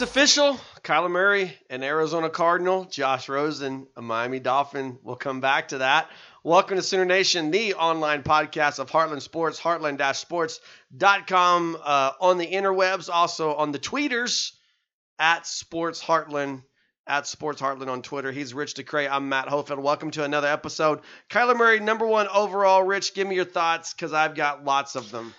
it's official. Kyler Murray, an Arizona Cardinal. Josh Rosen, a Miami Dolphin. We'll come back to that. Welcome to Sooner Nation, the online podcast of Heartland Sports, heartland-sports.com uh, on the interwebs, also on the tweeters at Sports Heartland, at Sports Heartland on Twitter. He's Rich DeCray. I'm Matt Hofeld. Welcome to another episode. Kyler Murray, number one overall. Rich, give me your thoughts because I've got lots of them.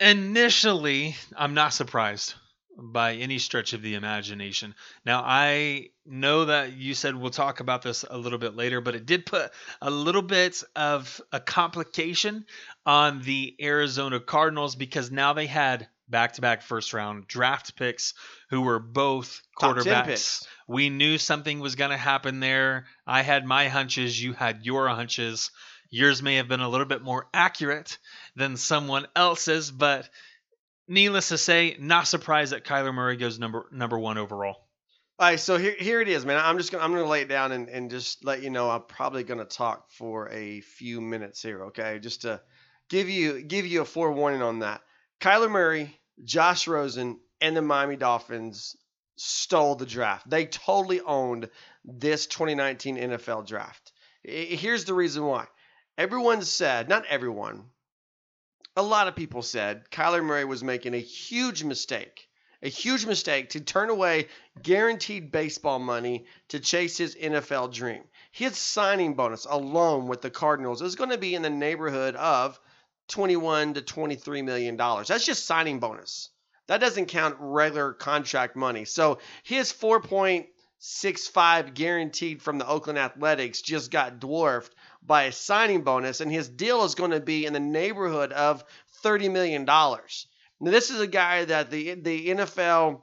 Initially, I'm not surprised by any stretch of the imagination. Now, I know that you said we'll talk about this a little bit later, but it did put a little bit of a complication on the Arizona Cardinals because now they had back to back first round draft picks who were both quarterbacks. We knew something was going to happen there. I had my hunches, you had your hunches. Yours may have been a little bit more accurate than someone else's, but needless to say, not surprised that Kyler Murray goes number number one overall. All right, so here, here it is, man. I'm just gonna I'm gonna lay it down and, and just let you know I'm probably gonna talk for a few minutes here, okay? Just to give you give you a forewarning on that. Kyler Murray, Josh Rosen, and the Miami Dolphins stole the draft. They totally owned this 2019 NFL draft. Here's the reason why. Everyone said, not everyone, a lot of people said Kyler Murray was making a huge mistake. A huge mistake to turn away guaranteed baseball money to chase his NFL dream. His signing bonus alone with the Cardinals is going to be in the neighborhood of 21 to 23 million dollars. That's just signing bonus. That doesn't count regular contract money. So his 4.65 guaranteed from the Oakland Athletics just got dwarfed by a signing bonus, and his deal is going to be in the neighborhood of 30 million dollars. Now, this is a guy that the the NFL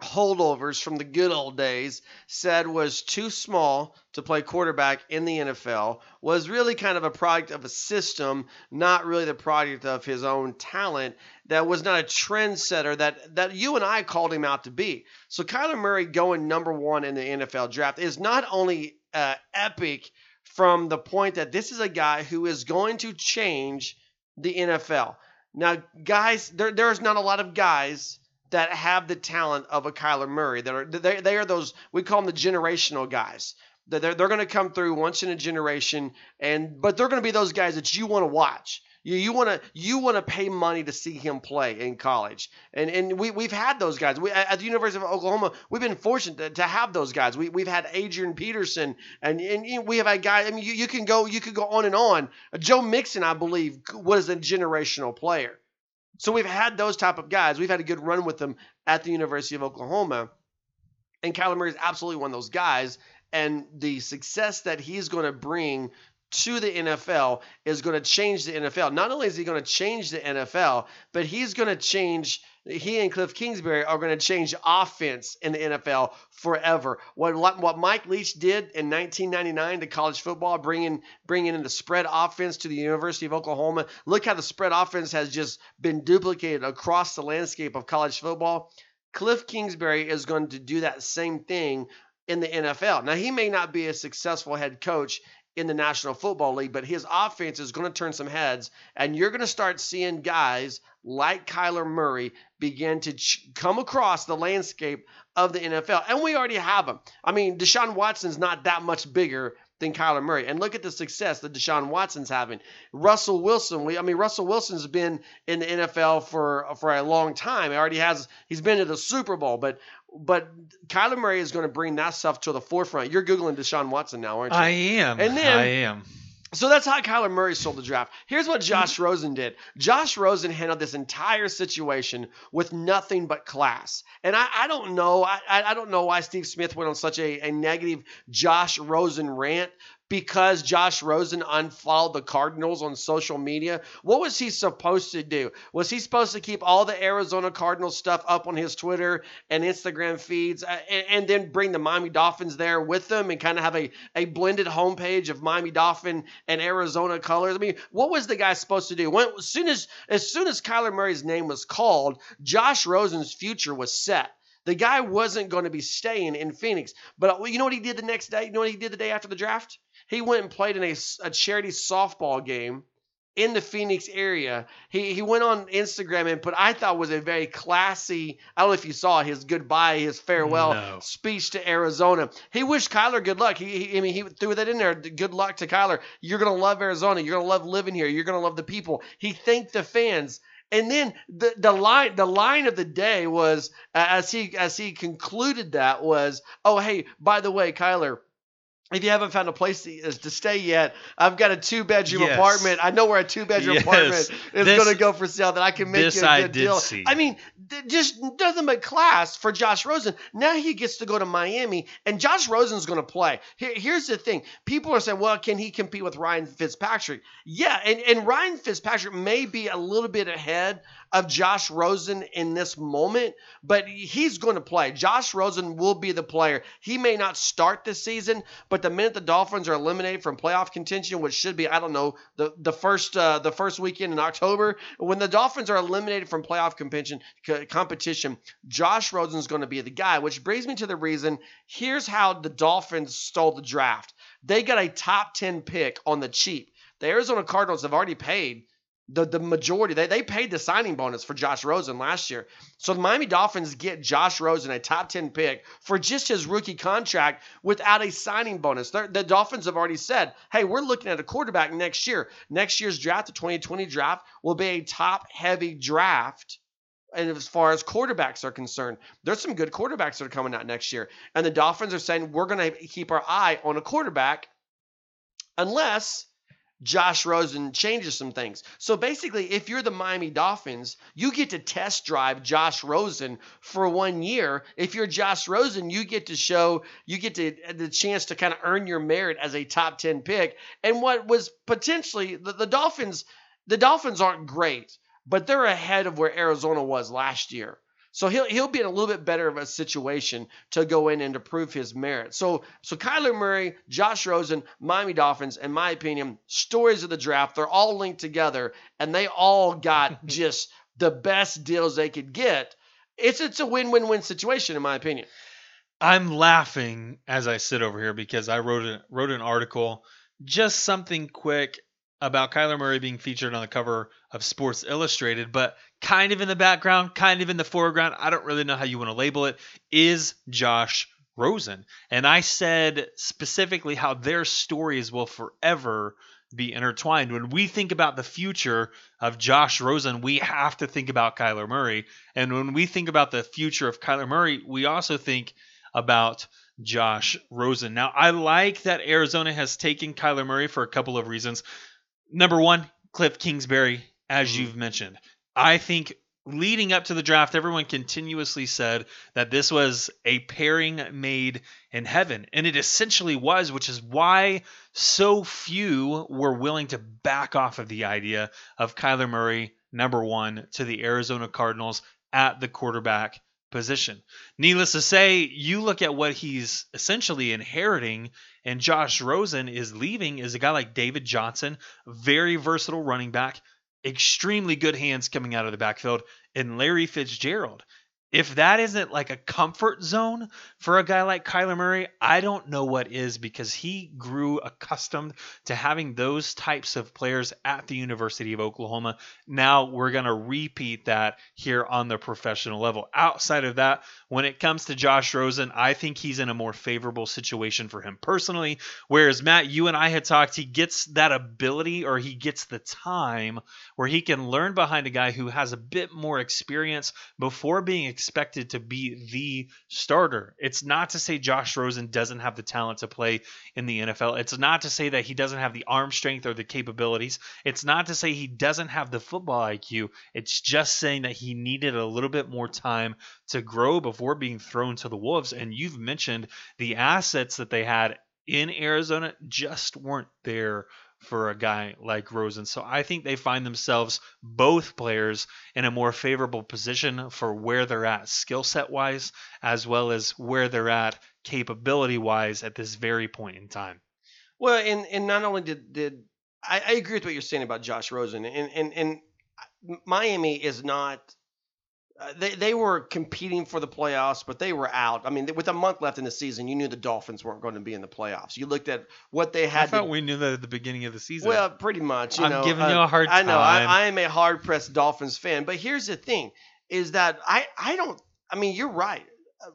holdovers from the good old days said was too small to play quarterback in the NFL, was really kind of a product of a system, not really the product of his own talent, that was not a trendsetter that, that you and I called him out to be. So Kyler Murray going number one in the NFL draft is not only uh, epic from the point that this is a guy who is going to change the NFL. Now, guys, there, there's not a lot of guys that have the talent of a Kyler Murray. That are they, they are those we call them the generational guys. They're, they're going to come through once in a generation, and but they're going to be those guys that you want to watch. You want to you want to pay money to see him play in college, and and we we've had those guys. We at the University of Oklahoma, we've been fortunate to, to have those guys. We we've had Adrian Peterson, and and we have had guys. I mean, you, you can go you could go on and on. Joe Mixon, I believe, was a generational player. So we've had those type of guys. We've had a good run with them at the University of Oklahoma. And Kyler Murray is absolutely one of those guys. And the success that he's going to bring to the NFL is going to change the NFL. Not only is he going to change the NFL, but he's going to change. He and Cliff Kingsbury are going to change offense in the NFL forever. What what Mike Leach did in 1999 to college football, bringing bringing in the spread offense to the University of Oklahoma. Look how the spread offense has just been duplicated across the landscape of college football. Cliff Kingsbury is going to do that same thing in the NFL. Now he may not be a successful head coach in the National Football League, but his offense is going to turn some heads, and you're going to start seeing guys like Kyler Murray begin to ch- come across the landscape of the NFL. And we already have them. I mean, Deshaun Watson's not that much bigger than Kyler Murray. And look at the success that Deshaun Watson's having. Russell Wilson, we I mean Russell Wilson's been in the NFL for for a long time. He already has he's been to the Super Bowl, but but Kyler Murray is going to bring that stuff to the forefront. You're googling Deshaun Watson now, aren't you? I am. And then- I am. So that's how Kyler Murray sold the draft. Here's what Josh Rosen did. Josh Rosen handled this entire situation with nothing but class. And I, I don't know. I, I I don't know why Steve Smith went on such a, a negative Josh Rosen rant because Josh Rosen unfollowed the Cardinals on social media. What was he supposed to do? Was he supposed to keep all the Arizona Cardinals stuff up on his Twitter and Instagram feeds uh, and, and then bring the Miami Dolphins there with them and kind of have a, a blended homepage of Miami Dolphin and Arizona colors? I mean, what was the guy supposed to do? When, as soon as as soon as Kyler Murray's name was called, Josh Rosen's future was set. The guy wasn't going to be staying in Phoenix. But uh, you know what he did the next day? You know what he did the day after the draft? He went and played in a, a charity softball game in the Phoenix area. He he went on Instagram and put I thought was a very classy. I don't know if you saw his goodbye, his farewell No. speech to Arizona. He wished Kyler good luck. He, he I mean he threw that in there. Good luck to Kyler. You're gonna love Arizona. You're gonna love living here. You're gonna love the people. He thanked the fans. And then the, the line the line of the day was uh, as he as he concluded that was oh hey by the way Kyler if you haven't found a place to, to stay yet, I've got a two bedroom Yes. apartment. I know where a two bedroom Yes. apartment is going to go for sale that I can make you a I good deal. see. I mean, just nothing but class for Josh Rosen. Now he gets to go to Miami, and Josh Rosen's going to play. Here, here's the thing: people are saying, "Well, can he compete with Ryan Fitzpatrick?" Yeah, and, and Ryan Fitzpatrick may be a little bit ahead of Josh Rosen in this moment, but he's going to play. Josh Rosen will be the player. He may not start this season, but the minute the Dolphins are eliminated from playoff contention, which should be I don't know the the first uh, the first weekend in October, when the Dolphins are eliminated from playoff competition co- competition, Josh Rosen is going to be the guy. Which brings me to the reason. Here's how the Dolphins stole the draft. They got a top ten pick on the cheap. The Arizona Cardinals have already paid the, the majority. They, they paid the signing bonus for Josh Rosen last year. So the Miami Dolphins get Josh Rosen, a top 10 pick, for just his rookie contract without a signing bonus. They're, the Dolphins have already said, hey, we're looking at a quarterback next year. Next year's draft, the 2020 draft, will be a top heavy draft. And as far as quarterbacks are concerned, there's some good quarterbacks that are coming out next year. And the Dolphins are saying, we're going to keep our eye on a quarterback unless Josh Rosen changes some things. So basically, if you're the Miami Dolphins, you get to test drive Josh Rosen for one year. If you're Josh Rosen, you get to show, you get to the chance to kind of earn your merit as a top 10 pick. And what was potentially the, the Dolphins, the Dolphins aren't great, but they're ahead of where Arizona was last year. So he'll he'll be in a little bit better of a situation to go in and to prove his merit. So so Kyler Murray, Josh Rosen, Miami Dolphins, in my opinion, stories of the draft. They're all linked together, and they all got just the best deals they could get. It's it's a win win win situation in my opinion. I'm laughing as I sit over here because I wrote a, wrote an article, just something quick about Kyler Murray being featured on the cover of Sports Illustrated, but kind of in the background, kind of in the foreground. I don't really know how you want to label it. Is Josh Rosen, and I said specifically how their stories will forever be intertwined. When we think about the future of Josh Rosen, we have to think about Kyler Murray, and when we think about the future of Kyler Murray, we also think about Josh Rosen. Now, I like that Arizona has taken Kyler Murray for a couple of reasons. Number one, Cliff Kingsbury, as Mhm. you've mentioned. I think leading up to the draft, everyone continuously said that this was a pairing made in heaven. And it essentially was, which is why so few were willing to back off of the idea of Kyler Murray, number one, to the Arizona Cardinals at the quarterback position. Needless to say, you look at what he's essentially inheriting, and Josh Rosen is leaving is a guy like David Johnson, very versatile running back, extremely good hands coming out of the backfield, and Larry Fitzgerald. If that isn't like a comfort zone for a guy like Kyler Murray, I don't know what is because he grew accustomed to having those types of players at the University of Oklahoma. Now we're going to repeat that here on the professional level. Outside of that, when it comes to Josh Rosen, I think he's in a more favorable situation for him personally. Whereas Matt, you and I had talked, he gets that ability or he gets the time where he can learn behind a guy who has a bit more experience before being expected to be the starter. It's not to say Josh Rosen doesn't have the talent to play in the NFL. It's not to say that he doesn't have the arm strength or the capabilities. It's not to say he doesn't have the football IQ. It's just saying that he needed a little bit more time to grow before being thrown to the wolves. And you've mentioned the assets that they had in Arizona just weren't there for a guy like Rosen. So I think they find themselves both players in a more favorable position for where they're at skill set wise, as well as where they're at capability wise at this very point in time. Well, and and not only did did I, I agree with what you're saying about Josh Rosen, and and and Miami is not uh, they they were competing for the playoffs, but they were out. I mean, with a month left in the season, you knew the Dolphins weren't going to be in the playoffs. You looked at what they had. I thought to, we knew that at the beginning of the season. well, pretty much. You I'm know, giving uh, you a hard I know. I. I am a hard pressed Dolphins fan, but here's the thing: is that I I don't. I mean, you're right.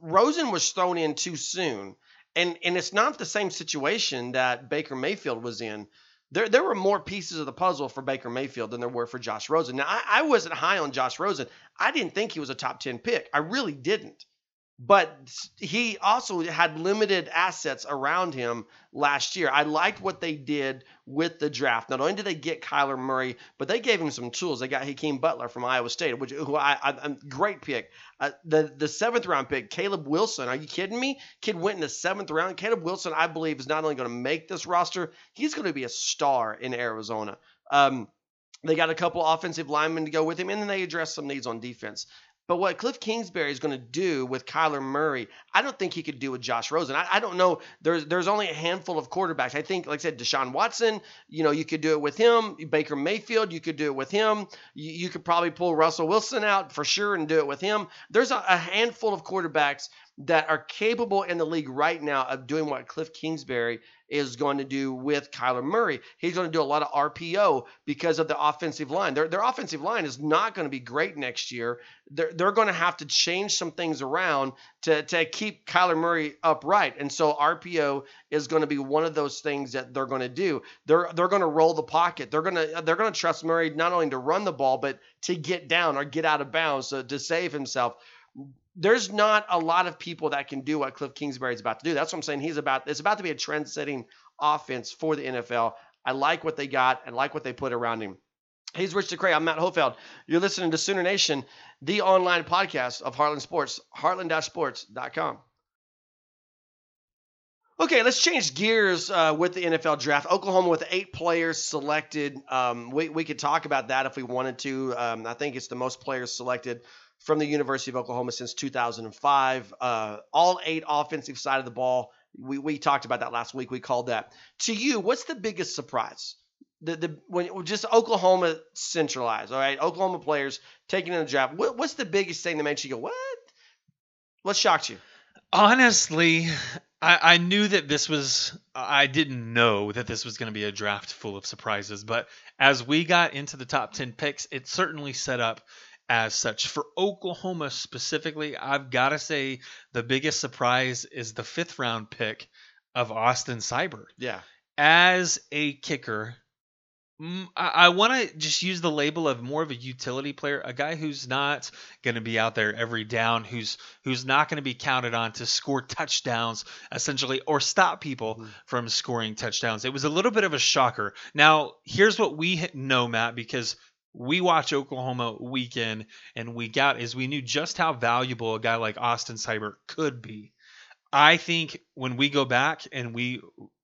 Rosen was thrown in too soon, and and it's not the same situation that Baker Mayfield was in. There, there were more pieces of the puzzle for Baker Mayfield than there were for Josh Rosen. Now, I, I wasn't high on Josh Rosen. I didn't think he was a top 10 pick. I really didn't. But he also had limited assets around him last year. I liked what they did with the draft. Not only did they get Kyler Murray, but they gave him some tools. They got Hakeem Butler from Iowa State, which who I, I great pick. Uh, the the seventh round pick, Caleb Wilson. Are you kidding me? Kid went in the seventh round. Caleb Wilson, I believe, is not only going to make this roster, he's going to be a star in Arizona. Um, they got a couple offensive linemen to go with him, and then they addressed some needs on defense. But what Cliff Kingsbury is going to do with Kyler Murray, I don't think he could do with Josh Rosen. I, I, don't know. There's there's only a handful of quarterbacks. I think, like I said, Deshaun Watson, you know, you could do it with him. Baker Mayfield, you could do it with him. You, you could probably pull Russell Wilson out for sure and do it with him. There's a, a handful of quarterbacks that are capable in the league right now of doing what Cliff Kingsbury is going to do with Kyler Murray. He's going to do a lot of RPO because of the offensive line. Their, their offensive line is not going to be great next year. They're, they're going to have to change some things around to, to keep Kyler Murray upright. And so RPO is going to be one of those things that they're going to do. They're they're going to roll the pocket. They're going to they're going to trust Murray not only to run the ball but to get down or get out of bounds to save himself there's not a lot of people that can do what Cliff Kingsbury is about to do. That's what I'm saying. He's about it's about to be a trend-setting offense for the NFL. I like what they got and like what they put around him. He's Rich DeCray. I'm Matt Hofeld. You're listening to Sooner Nation, the online podcast of Heartland Sports, heartland-sports.com. Okay, let's change gears uh, with the NFL draft. Oklahoma with eight players selected. Um, we, we could talk about that if we wanted to. Um, I think it's the most players selected from the University of Oklahoma since 2005. Uh, all eight offensive side of the ball. We, we talked about that last week. We called that. To you, what's the biggest surprise? The, the when just Oklahoma centralized, all right, Oklahoma players taking in the draft. What, what's the biggest thing that makes you go, what? What shocked you? Honestly, I, I knew that this was. I didn't know that this was going to be a draft full of surprises, but as we got into the top ten picks, it certainly set up as such. For Oklahoma specifically, I've got to say the biggest surprise is the fifth round pick of Austin Seibert. Yeah. As a kicker, mm, I, I want to just use the label of more of a utility player, a guy who's not going to be out there every down, who's who's not going to be counted on to score touchdowns essentially or stop people Mhm. from scoring touchdowns. It was a little bit of a shocker. Now, here's what we know, Matt, because we watch Oklahoma week in and week out is we knew just how valuable a guy like Austin Seibert could be. I think when we go back and we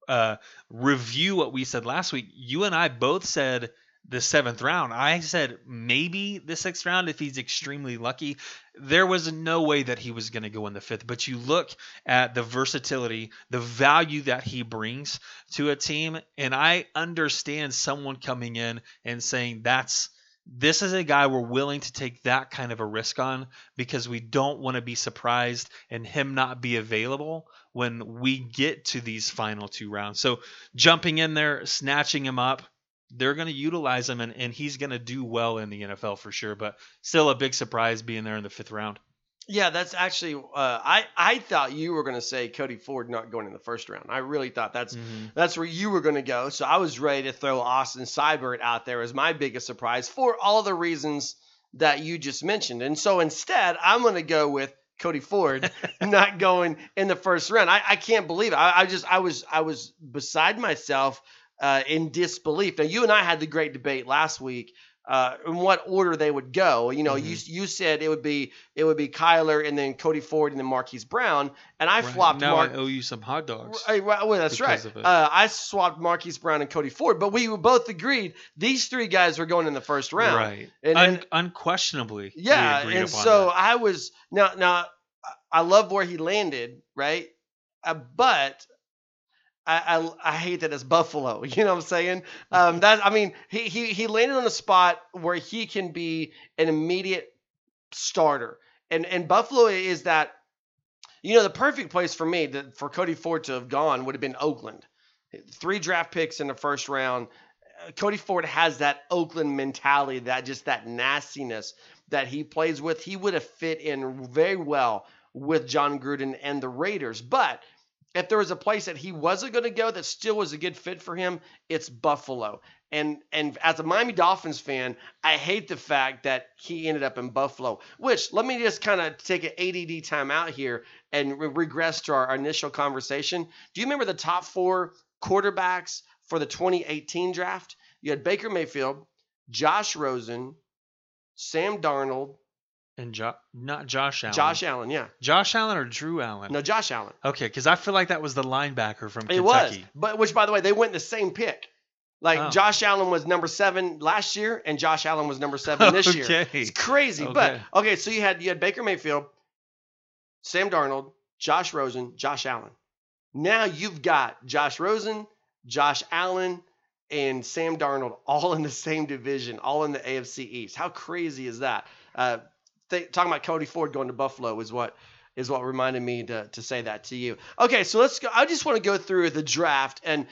uh, review what we said last week, you and I both said the seventh round. I said maybe the sixth round if he's extremely lucky. There was no way that he was going to go in the fifth. But you look at the versatility, the value that he brings to a team, and I understand someone coming in and saying that's this is a guy we're willing to take that kind of a risk on because we don't want to be surprised and him not be available when we get to these final two rounds. So jumping in there, snatching him up, they're going to utilize him and, and he's going to do well in the NFL for sure. But still a big surprise being there in the fifth round. Yeah, that's actually. Uh, I I thought you were going to say Cody Ford not going in the first round. I really thought that's Mhm. that's where you were going to go. So I was ready to throw Austin Seibert out there as my biggest surprise for all the reasons that you just mentioned. And so instead, I'm going to go with Cody Ford not going in the first round. I, I can't believe it. I, I just I was I was beside myself uh, in disbelief. Now you and I had the great debate last week. Uh, in what order they would go? You know, you you said it would be it would be Kyler and then Cody Ford and then Marquise Brown, and I Right. flopped now Mark. I owe you some hot dogs. Right, well, that's right. because of it. Uh, I swapped Marquise Brown and Cody Ford, but we both agreed these three guys were going in the first round. Right. And, Un- and unquestionably. yeah, and so that. I was now now I love where he landed, right? Uh, but I, I I hate that it's Buffalo. You know what I'm saying? Um, that I mean, he he he landed on a spot where he can be an immediate starter. And and Buffalo is that you know the perfect place for me that for Cody Ford to have gone would have been Oakland. Three draft picks in the first round. Uh, Cody Ford has that Oakland mentality, that just that nastiness that he plays with. He would have fit in very well with Jon Gruden and the Raiders. But if there was a place that he wasn't going to go that still was a good fit for him, it's Buffalo. And and as a Miami Dolphins fan, I hate the fact that he ended up in Buffalo. Which let me just kind of take an ADD time out here and re- regress to our, our initial conversation. Do you remember the top four quarterbacks for the 2018 draft? You had Baker Mayfield, Josh Rosen, Sam Darnold, And jo- not Josh Allen. Josh Allen. Yeah, Josh Allen or Drew Allen? no, Josh Allen. Okay, because I feel like that was the linebacker from Kentucky. It was, but which by the way, they went the same pick. Like Oh. Josh Allen was number seven last year, and Josh Allen was number seven this year. Okay. It's crazy. Okay. But okay, so you had you had Baker Mayfield, Sam Darnold, Josh Rosen, Josh Allen. Now you've got Josh Rosen, Josh Allen, and Sam Darnold all in the same division, all in the AFC East. How crazy is that? Uh, th- talking about Cody Ford going to Buffalo is what is what reminded me to, to say that to you. Okay, so let's go. I just want to go through the draft and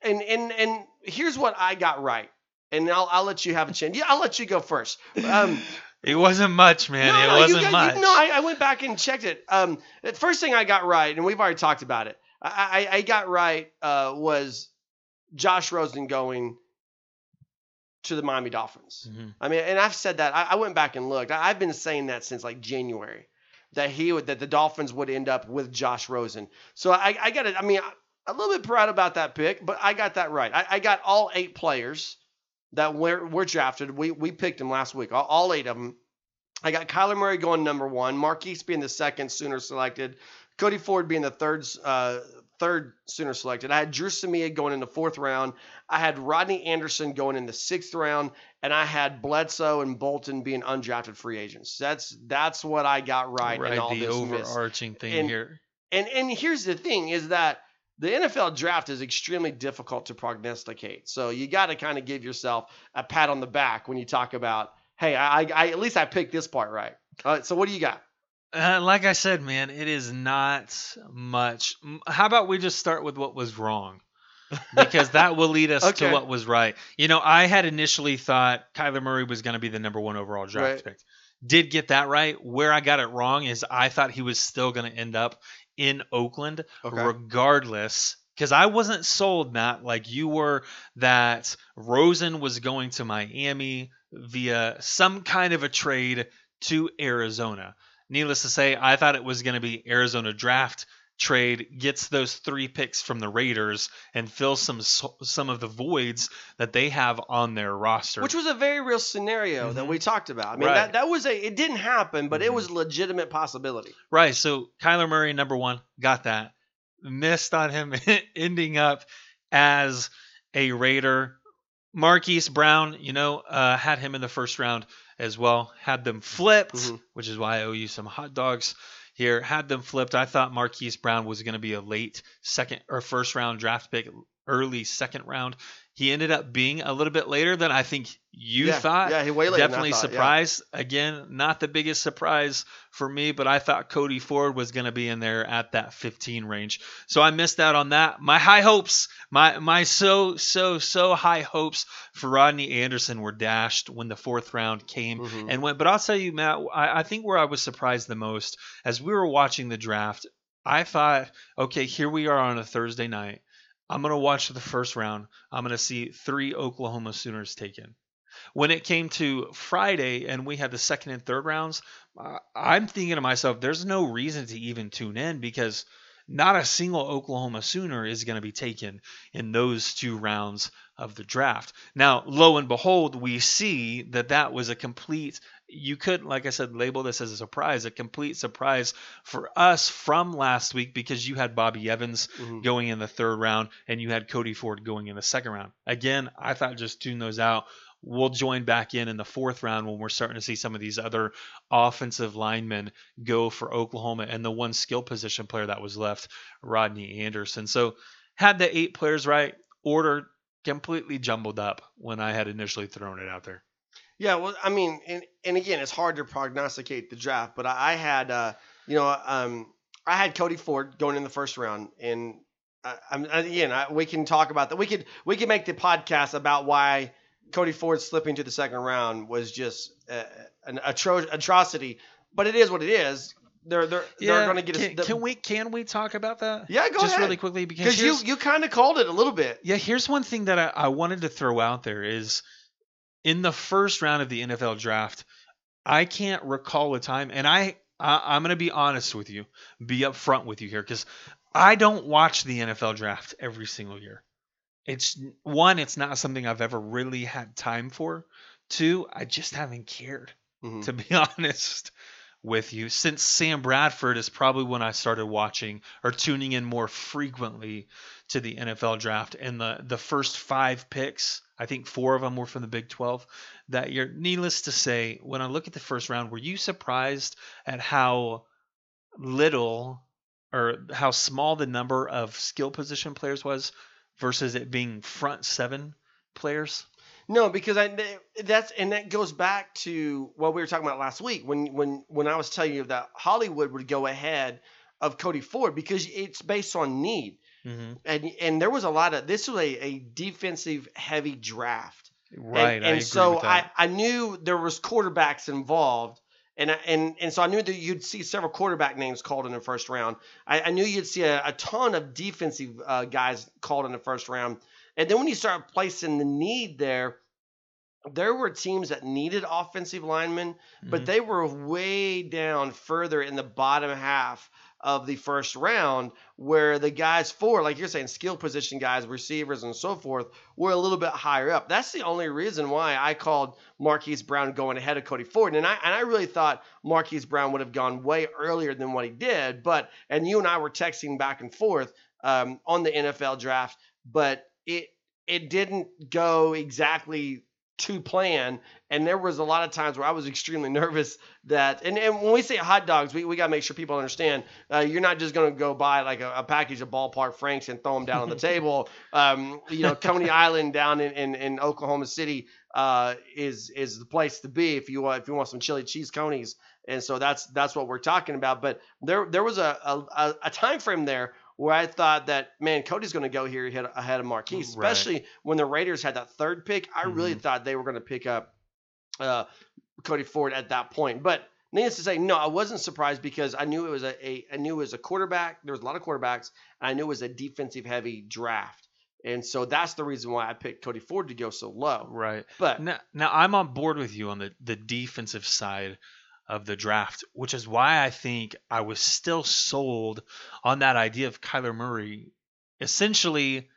and and and here's what I got right. And I'll, I'll let you have a chance. Yeah, I'll let you go first. Um, It wasn't much, man. No, it you wasn't got- much. You, no, I, I went back and checked it. Um, the first thing I got right, and we've already talked about it. I, I, I got right uh, was Josh Rosen going to the Miami Dolphins. Mhm. I mean, and I've said that. I, I went back and looked. I, I've been saying that since like January that he would that the Dolphins would end up with Josh Rosen. So I, I got it. I mean, a little bit proud about that pick, but I got that right. I, I got all eight players that were, were drafted. We we picked them last week. All, all eight of them. I got Kyler Murray going number one, Marquise being the second sooner selected, Cody Ford being the third uh, third sooner selected. I had Dru Samia going in the fourth round. I had Rodney Anderson going in the sixth round, and I had Bledsoe and Bolton being undrafted free agents. That's that's what I got right, in all the this miss. overarching thing And- here. And and here's the thing is that the NFL draft is extremely difficult to prognosticate. So you got to kind of give yourself a pat on the back when you talk about, hey, I, I at least I picked this part right. Uh, so what do you got? Uh, like I said, man, it is not much. How about we just start with what was wrong? Because that will lead us Okay. to what was right. You know, I had initially thought Kyler Murray was going to be the number one overall draft Right. pick. Did get that right. Where I got it wrong is I thought he was still going to end up in Oakland, Okay. regardless. Because I wasn't sold, Matt, like you were, that Rosen was going to Miami via some kind of a trade to Arizona. Needless to say, I thought it was going to be Arizona draft trade gets those three picks from the Raiders and fills some some of the voids that they have on their roster. Which was a very real scenario that Mhm. we talked about. I mean, Right. that, that was a, it didn't happen, but it Mhm. was a legitimate possibility. right. So Kyler Murray, number one, got that. Missed on him ending up as a Raider. Marquise Brown, you know, uh, had him in the first round as well. Had them flipped, Mhm. which is why I owe you some hot dogs here. Had them flipped. I thought Marquise Brown was going to be a late second or first round draft pick, early second round. He ended up being a little bit later than I think you yeah, thought. Yeah, he way later than I Definitely thought, yeah. surprised. Again, not the biggest surprise for me, but I thought Cody Ford was going to be in there at that 15 range. So I missed out on that. My high hopes, my my so so so high hopes for Rodney Anderson were dashed when the fourth round came Mhm. and went. But I'll tell you, Matt, I, I think where I was surprised the most as we were watching the draft, I thought, okay, here we are on a Thursday night. I'm going to watch the first round. I'm going to see three Oklahoma Sooners taken. When it came to Friday and we had the second and third rounds, I'm thinking to myself, there's no reason to even tune in because not a single Oklahoma Sooner is going to be taken in those two rounds of the draft. Now, lo and behold, we see that that was a complete, you could, like I said, label this as a surprise, a complete surprise for us from last week because you had Bobby Evans Mhm. going in the third round and you had Cody Ford going in the second round. Again, I thought just tune those out. We'll join back in in the fourth round when we're starting to see some of these other offensive linemen go for Oklahoma and the one skill position player that was left, Rodney Anderson. So had the eight players right, order completely jumbled up when I had initially thrown it out there. Yeah, well, I mean, and, and again, it's hard to prognosticate the draft, but I, I had, uh, you know, um, I had Cody Ford going in the first round, and I, I'm again, I, we can talk about that. We could we could make the podcast about why Cody Ford slipping to the second round was just uh, an atro- atrocity, but it is what it is. They're they're they're going to get. Can, a, the, can we can we talk about that? Yeah, go Just ahead. really quickly because Because you you kind of called it a little bit. Yeah, here's one thing that I, I wanted to throw out there is in the first round of the NFL draft, I can't recall a time, and I, I I'm gonna be honest with you, be upfront with you here, because I don't watch the NFL draft every single year. It's one, it's not something I've ever really had time for. Two, I just haven't cared Mhm. to be honest with you. Since Sam Bradford is probably when I started watching or tuning in more frequently to the NFL draft. And the, the first five picks, I think four of them were from the Big 12 that year. Needless to say, when I look at the first round, were you surprised at how little or how small the number of skill position players was versus it being front seven players? No, because I that's and that goes back to what we were talking about last week when when when I was telling you that Hollywood would go ahead of Cody Ford because it's based on need. Mm-hmm. And and there was a lot of this was a, a defensive heavy draft. Right. And, and so I. I knew there was quarterbacks involved. And, I- and and so I knew that you'd see several quarterback names called in the first round. I, I knew you'd see a, a ton of defensive uh, guys called in the first round. And then when you start placing the need there, there were teams that needed offensive linemen, but Mhm. they were way down further in the bottom half of the first round, where the guys for, like you're saying, skill position guys, receivers, and so forth, were a little bit higher up. That's the only reason why I called Marquise Brown going ahead of Cody Ford, and I and I really thought Marquise Brown would have gone way earlier than what he did. But and you and I were texting back and forth um, on the NFL draft, but it it didn't go exactly to plan. And there was a lot of times where I was extremely nervous that, and, and when we say hot dogs, we, we got to make sure people understand uh, you're not just going to go buy like a, a package of ballpark Franks and throw them down on the table. Um, you know, Coney Island down in, in, in Oklahoma City uh, is is the place to be if you want if you want some chili cheese conies. And so that's that's what we're talking about. But there there was a a, a time frame there where I thought that man Cody's going to go here ahead, ahead of Marquise, Right. especially when the Raiders had that third pick. I really Mhm. thought they were going to pick up uh, Cody Ford at that point. But needless to say, no, I wasn't surprised because I knew it was a, a I knew it was a quarterback. There was a lot of quarterbacks, and I knew it was a defensive heavy draft. And so that's the reason why I picked Cody Ford to go so low. Right. But Now, now I'm on board with you on the, the defensive side of the draft, which is why I think I was still sold on that idea of Kyler Murray essentially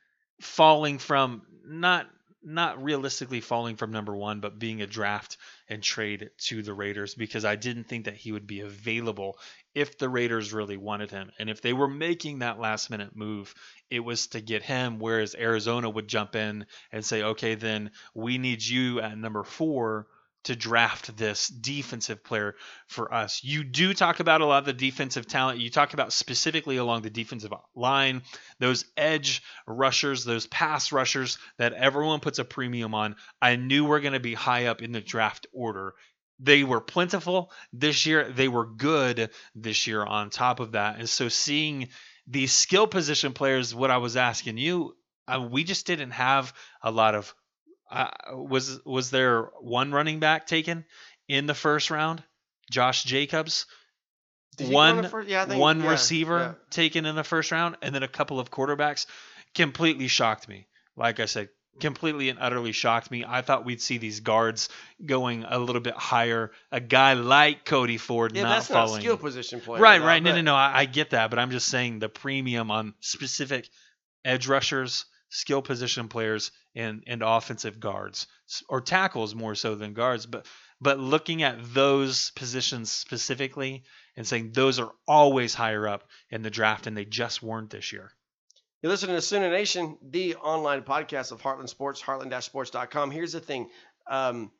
falling from not not realistically falling from number one, but being a draft and trade to the Raiders because I didn't think that he would be available if the Raiders really wanted him. And if they were making that last minute move, it was to get him, whereas Arizona would jump in and say, okay, then we need you at number four to draft this defensive player for us. You do talk about a lot of the defensive talent. You talk about specifically along the defensive line, those edge rushers, those pass rushers that everyone puts a premium on. I knew we're going to be high up in the draft order. They were plentiful this year. They were good this year on top of that. And so seeing these skill position players, what I was asking you, uh, we just didn't have a lot of uh, was was there one running back taken in the first round? Josh Jacobs, one yeah, think- one yeah, receiver yeah. taken in the first round, and then a couple of quarterbacks. Completely shocked me. Like I said, completely and utterly shocked me. I thought we'd see these guards going a little bit higher. A guy like Cody Ford Yeah, not that's not following. skill position play. Right, right. No, no, no. I, I get that, but I'm just saying the premium on specific edge rushers, skill position players, and and offensive guards or tackles more so than guards. But but looking at those positions specifically and saying those are always higher up in the draft, and they just weren't this year. You're listening to Sooner Nation, the online podcast of Heartland Sports, heartland-sports.com. Here's the thing. Um,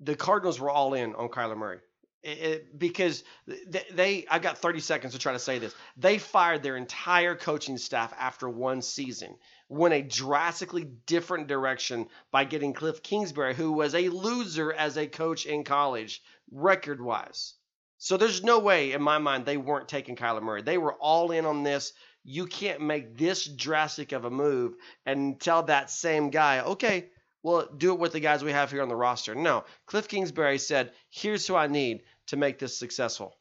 the Cardinals were all in on Kyler Murray. It- it- because th- they, I've got 30 seconds to try to say this. They fired their entire coaching staff after one season, went a drastically different direction by getting Cliff Kingsbury, who was a loser as a coach in college, record wise. So there's no way in my mind they weren't taking Kyler Murray. They were all in on this. You can't make this drastic of a move and tell that same guy, okay, well, do it with the guys we have here on the roster. No, Cliff Kingsbury said, here's who I need to make this successful.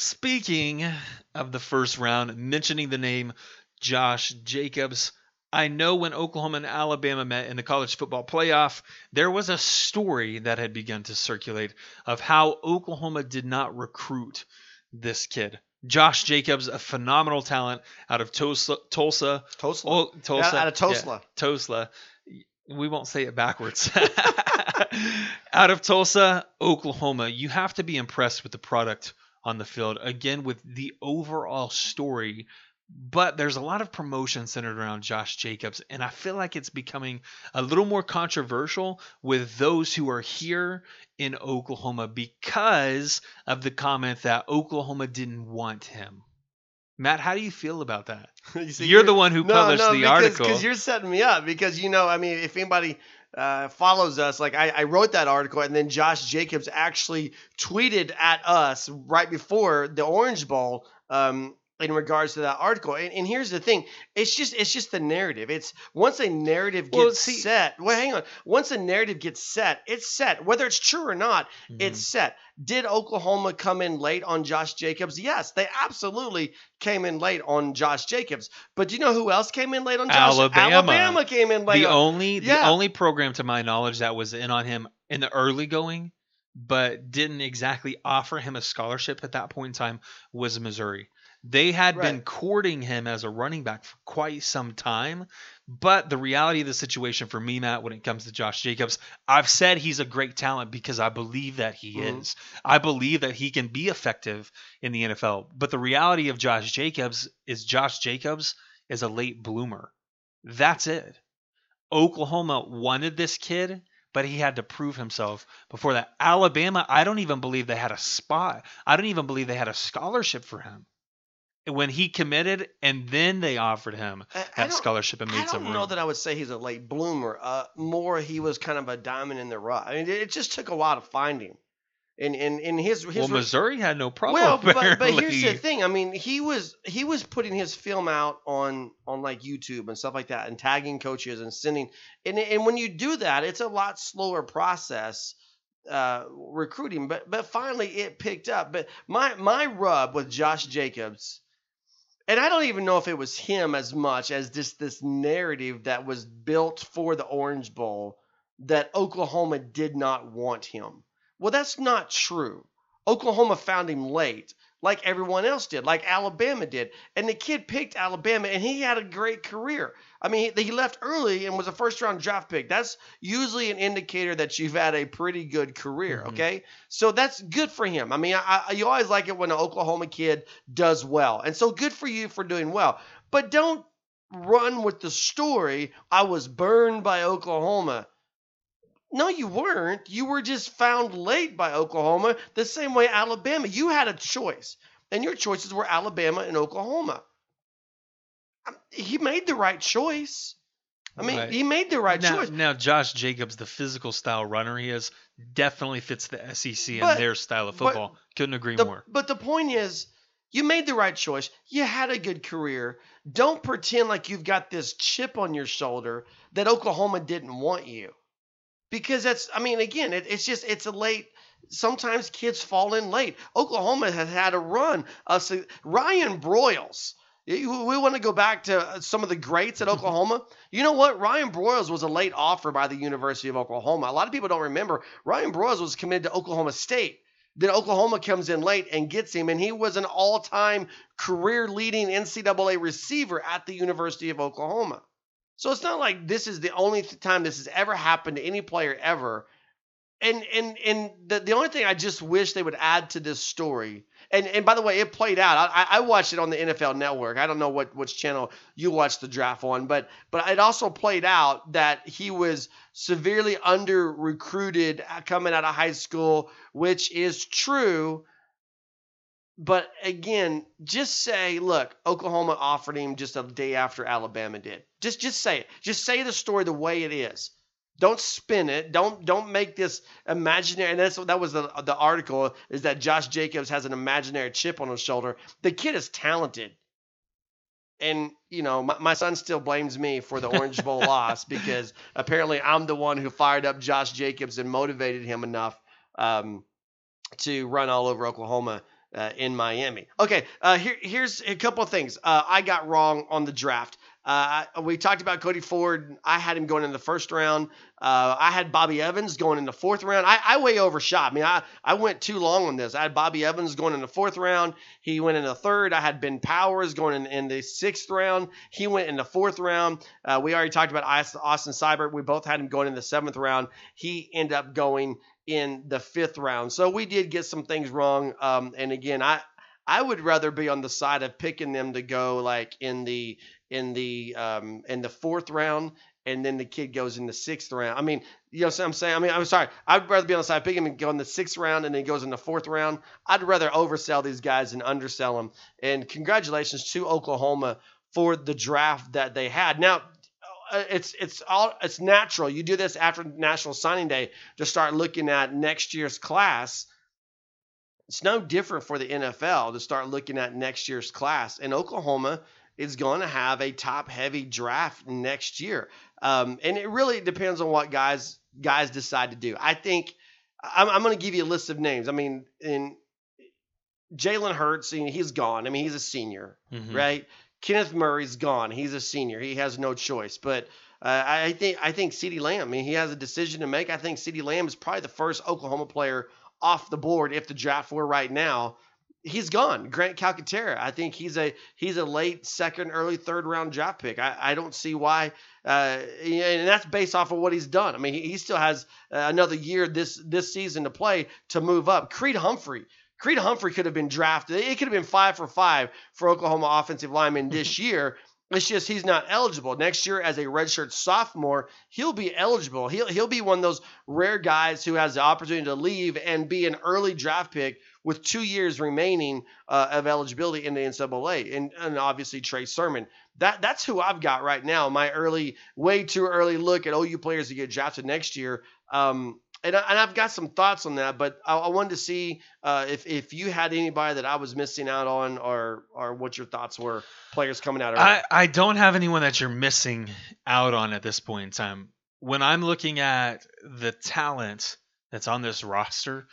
Speaking of the first round, mentioning the name Josh Jacobs, I know when Oklahoma and Alabama met in the college football playoff, there was a story that had begun to circulate of how Oklahoma did not recruit this kid. Josh Jacobs, a phenomenal talent out of Tulsa, Tulsa, Tulsa. oh, Tulsa, out of Tulsa. yeah, Tulsa. We won't say it backwards. out of Tulsa, Oklahoma. You have to be impressed with the product on the field. Again, with the overall story. But there's a lot of promotion centered around Josh Jacobs, and I feel like it's becoming a little more controversial with those who are here in Oklahoma because of the comment that Oklahoma didn't want him. Matt, how do you feel about that? You You're the one who published the because, article. Because you're setting me up. Because you know, I mean, if anybody uh, follows us, like I, I wrote that article, and then Josh Jacobs actually tweeted at us right before the Orange Bowl. Um, in regards to that article, and, and here's the thing: it's just it's just the narrative. It's once a narrative gets Well, see- set. Well, hang on. Once a narrative gets set, it's set. Whether it's true or not, it's Mhm. set. Did Oklahoma come in late on Josh Jacobs? Yes, they absolutely came in late on Josh Jacobs. But do you know who else came in late on Josh? Alabama. Alabama came in late. the on- only the Yeah. only program to my knowledge that was in on him in the early going but didn't exactly offer him a scholarship at that point in time was Missouri. They had been courting him as a running back for quite some time, but the reality of the situation for me, Matt, when it comes to Josh Jacobs, I've said he's a great talent because I believe that he Mhm. is. I believe that he can be effective in the NFL. But the reality of Josh Jacobs is Josh Jacobs is a late bloomer. That's it. Oklahoma wanted this kid, but he had to prove himself before that. Alabama, I don't even believe they had a spot. I don't even believe they had a scholarship for him. When he committed, and then they offered him I- that scholarship and made I don't know that I would say he's a late bloomer. Uh, more he was kind of a diamond in the rough. I mean, it, it just took a while to find him. And and, and his his well, re- Missouri had no problem. well, but, but here's the thing. I mean, he was he was putting his film out on on like YouTube and stuff like that, and tagging coaches and sending. And and when you do that, it's a lot slower process uh, recruiting. But but finally, it picked up. But my my rub with Josh Jacobs. And I don't even know if it was him as much as just this narrative that was built for the Orange Bowl that Oklahoma did not want him. Well, that's not true. Oklahoma found him late, like everyone else did, like Alabama did. And the kid picked Alabama, and he had a great career. I mean, he, left early and was a first round draft pick. That's usually an indicator that you've had a pretty good career, Mhm. okay? So that's good for him. I mean, I, I, you always like it when an Oklahoma kid does well. And so good for you for doing well. But don't run with the story, I was burned by Oklahoma. No, you weren't. You were just found late by Oklahoma, the same way Alabama. You had a choice, and your choices were Alabama and Oklahoma. Um, He made the right choice. I mean, Right. he made the right now, choice. now, Josh Jacobs, the physical style runner he is, definitely fits the SEC and their style of football. Couldn't agree The- more. but the point is, you made the right choice. You had a good career. Don't pretend like you've got this chip on your shoulder that Oklahoma didn't want you. Because that's, I mean, again, it, it's just, it's a late. Sometimes kids fall in late. Oklahoma has had a run. Uh, Ryan Broyles. We want to go back to uh, some of the greats at Oklahoma. You know what? Ryan Broyles was a late offer by the University of Oklahoma. A lot of people don't remember. Ryan Broyles was committed to Oklahoma State. Then Oklahoma comes in late and gets him, and he was an all time career leading NCAA receiver at the University of Oklahoma. So it's not like this is the only time this has ever happened to any player ever. and and and the, the only thing I just wish they would add to this story, and and by the way, it played out. I, I watched it on the NFL Network. I don't know what which channel you watched the draft on, but but it also played out that he was severely under recruited uh, coming out of high school, which is true. But again, just say, look, Oklahoma offered him just a day after Alabama did. Just just say it. Just say the story the way it is. Don't spin it. Don't don't make this imaginary. And that's that was the the article is that Josh Jacobs has an imaginary chip on his shoulder. The kid is talented, and you know my, my son still blames me for the Orange Bowl loss because apparently I'm the one who fired up Josh Jacobs and motivated him enough um, to run all over Oklahoma uh, in Miami. Okay, uh, here, here's a couple of things uh, I got wrong on the draft. Uh, we talked about Cody Ford. I had him going in the first round. Uh, I had Bobby Evans going in the fourth round. I, I way overshot. I mean, I, I went too long on this. I had Bobby Evans going in the fourth round. He went in the third. I had Ben Powers going in, in the sixth round. He went in the fourth round. Uh, we already talked about Austin Seibert. We both had him going in the seventh round. He ended up going in the fifth round. So we did get some things wrong. Um, and again, I I would rather be on the side of picking them to go like in the in the um, in the fourth round, and then the kid goes in the sixth round. I mean, you know what I'm saying? I mean, I'm sorry. I'd rather be on the side picking him and go in the sixth round, and then he goes in the fourth round. I'd rather oversell these guys and undersell them. And congratulations to Oklahoma for the draft that they had. Now, uh, it's it's all it's natural. You do this after National Signing Day to start looking at next year's class. It's no different for the NFL to start looking at next year's class. And Oklahoma is going to have a top heavy draft next year. Um, and it really depends on what guys guys decide to do. I think I'm, I'm going to give you a list of names. I mean, in Jalen Hurts, he's gone. I mean, he's a senior, mm-hmm. right? Kenneth Murray's gone. He's a senior. He has no choice. But uh, I think I think CeeDee Lamb. I mean, he has a decision to make. I think CeeDee Lamb is probably the first Oklahoma player off the board if the draft were right now. He's gone. Grant Calcaterra. I think he's a he's a late second, early third round draft pick. I, I don't see why, uh, and that's based off of what he's done. I mean, he, he still has uh, another year this this season to play to move up. Creed Humphrey Creed Humphrey could have been drafted. It could have been five for five for Oklahoma offensive lineman this year. It's just he's not eligible. Next year, as a redshirt sophomore, he'll be eligible. He'll he'll be one of those rare guys who has the opportunity to leave and be an early draft pick with two years remaining uh, of eligibility in the NCAA, and, and obviously Trey Sermon. That that's who I've got right now. My early, way too early look at OU players to get drafted next year. Um, and, I, and I've got some thoughts on that, but I, I wanted to see uh, if if you had anybody that I was missing out on, or or what your thoughts were. Players coming out. I I don't have anyone that you're missing out on at this point in time. When I'm looking at the talent that's on this roster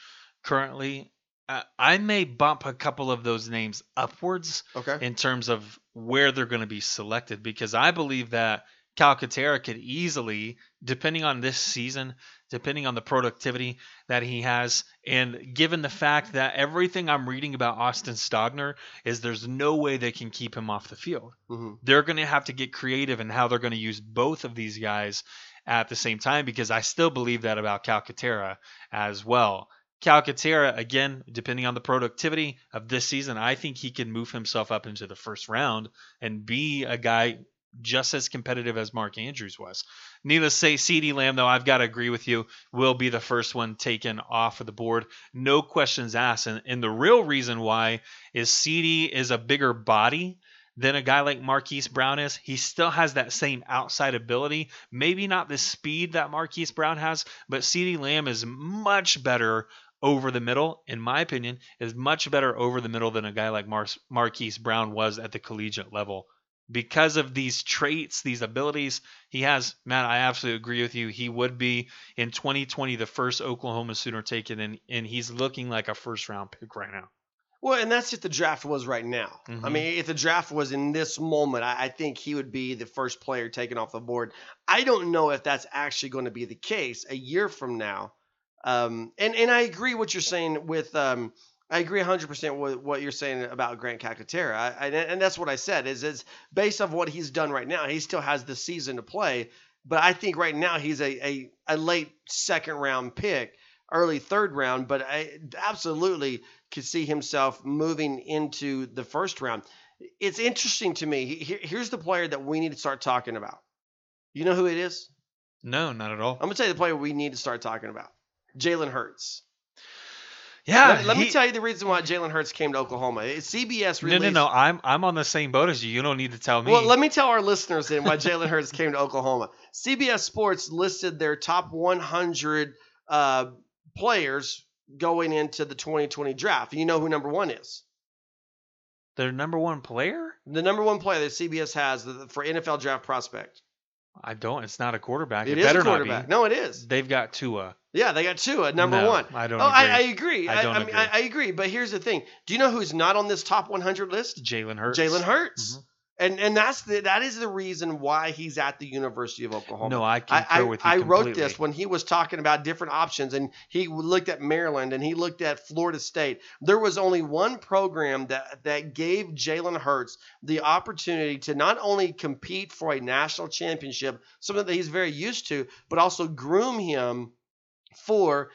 currently, uh, I may bump a couple of those names upwards. Okay. In terms of where they're going to be selected, because I believe that Calcaterra could easily, depending on this season, depending on the productivity that he has, and given the fact that everything I'm reading about Austin Stogner is there's no way they can keep him off the field. Mm-hmm. They're going to have to get creative in how they're going to use both of these guys at the same time because I still believe that about Calcaterra as well. Calcaterra, again, depending on the productivity of this season, I think he can move himself up into the first round and be a guy just as competitive as Mark Andrews was. Needless to say, CeeDee Lamb, though, I've got to agree with you, will be the first one taken off of the board. No questions asked. And, and the real reason why is CeeDee is a bigger body than a guy like Marquise Brown is. He still has that same outside ability. Maybe not the speed that Marquise Brown has, but CeeDee Lamb is much better over the middle, in my opinion, is much better over the middle than a guy like Mar- Marquise Brown was at the collegiate level because of these traits, these abilities he has, man, I absolutely agree with you. He would be in 2020 the first Oklahoma Sooner taken, and and he's looking like a first round pick right now. Well, and that's if the draft was right now. Mm-hmm. I mean, if the draft was in this moment, I, I, think he would be the first player taken off the board. I don't know if that's actually going to be the case a year from now. Um, and and I agree what you're saying with um, I agree 100% with what you're saying about Grant Calcaterra. I, I, and that's what I said is is based off what he's done right now, he still has the season to play, but I think right now he's a, a, a late second round pick early third round, but I absolutely could see himself moving into the first round. It's interesting to me. Here- Here's the player that we need to start talking about. You know who it is? No, not at all. I'm gonna tell you the player we need to start talking about. Jalen Hurts. Yeah, let, let me tell you the reason why Jalen Hurts came to Oklahoma. It's CBS No, released. no, no. I'm I'm on the same boat as you. You don't need to tell me. Well, let me tell our listeners then why Jalen Hurts came to Oklahoma. CBS Sports listed their top 100 uh, players going into the 2020 draft. You know who number one is? Their number one player? The number one player that CBS has for NFL draft prospect. I don't. It's not a quarterback. It, It is better a quarterback. not be. No, it is. They've got Tua. Yeah, they got Tua at number No, one. I don't oh, I, I agree. agree. I I, don't I mean, agree. I, I agree. But here's the thing: Do you know who's not on this top 100 list? Jalen Hurts. Jalen Hurts. Mhm. And and that's the that is the reason why he's at the University of Oklahoma. No, I I, concur I, with you I wrote this when he was talking about different options, and he looked at Maryland and he looked at Florida State. There was only one program that that gave Jalen Hurts the opportunity to not only compete for a national championship, something that he's very used to, but also groom him for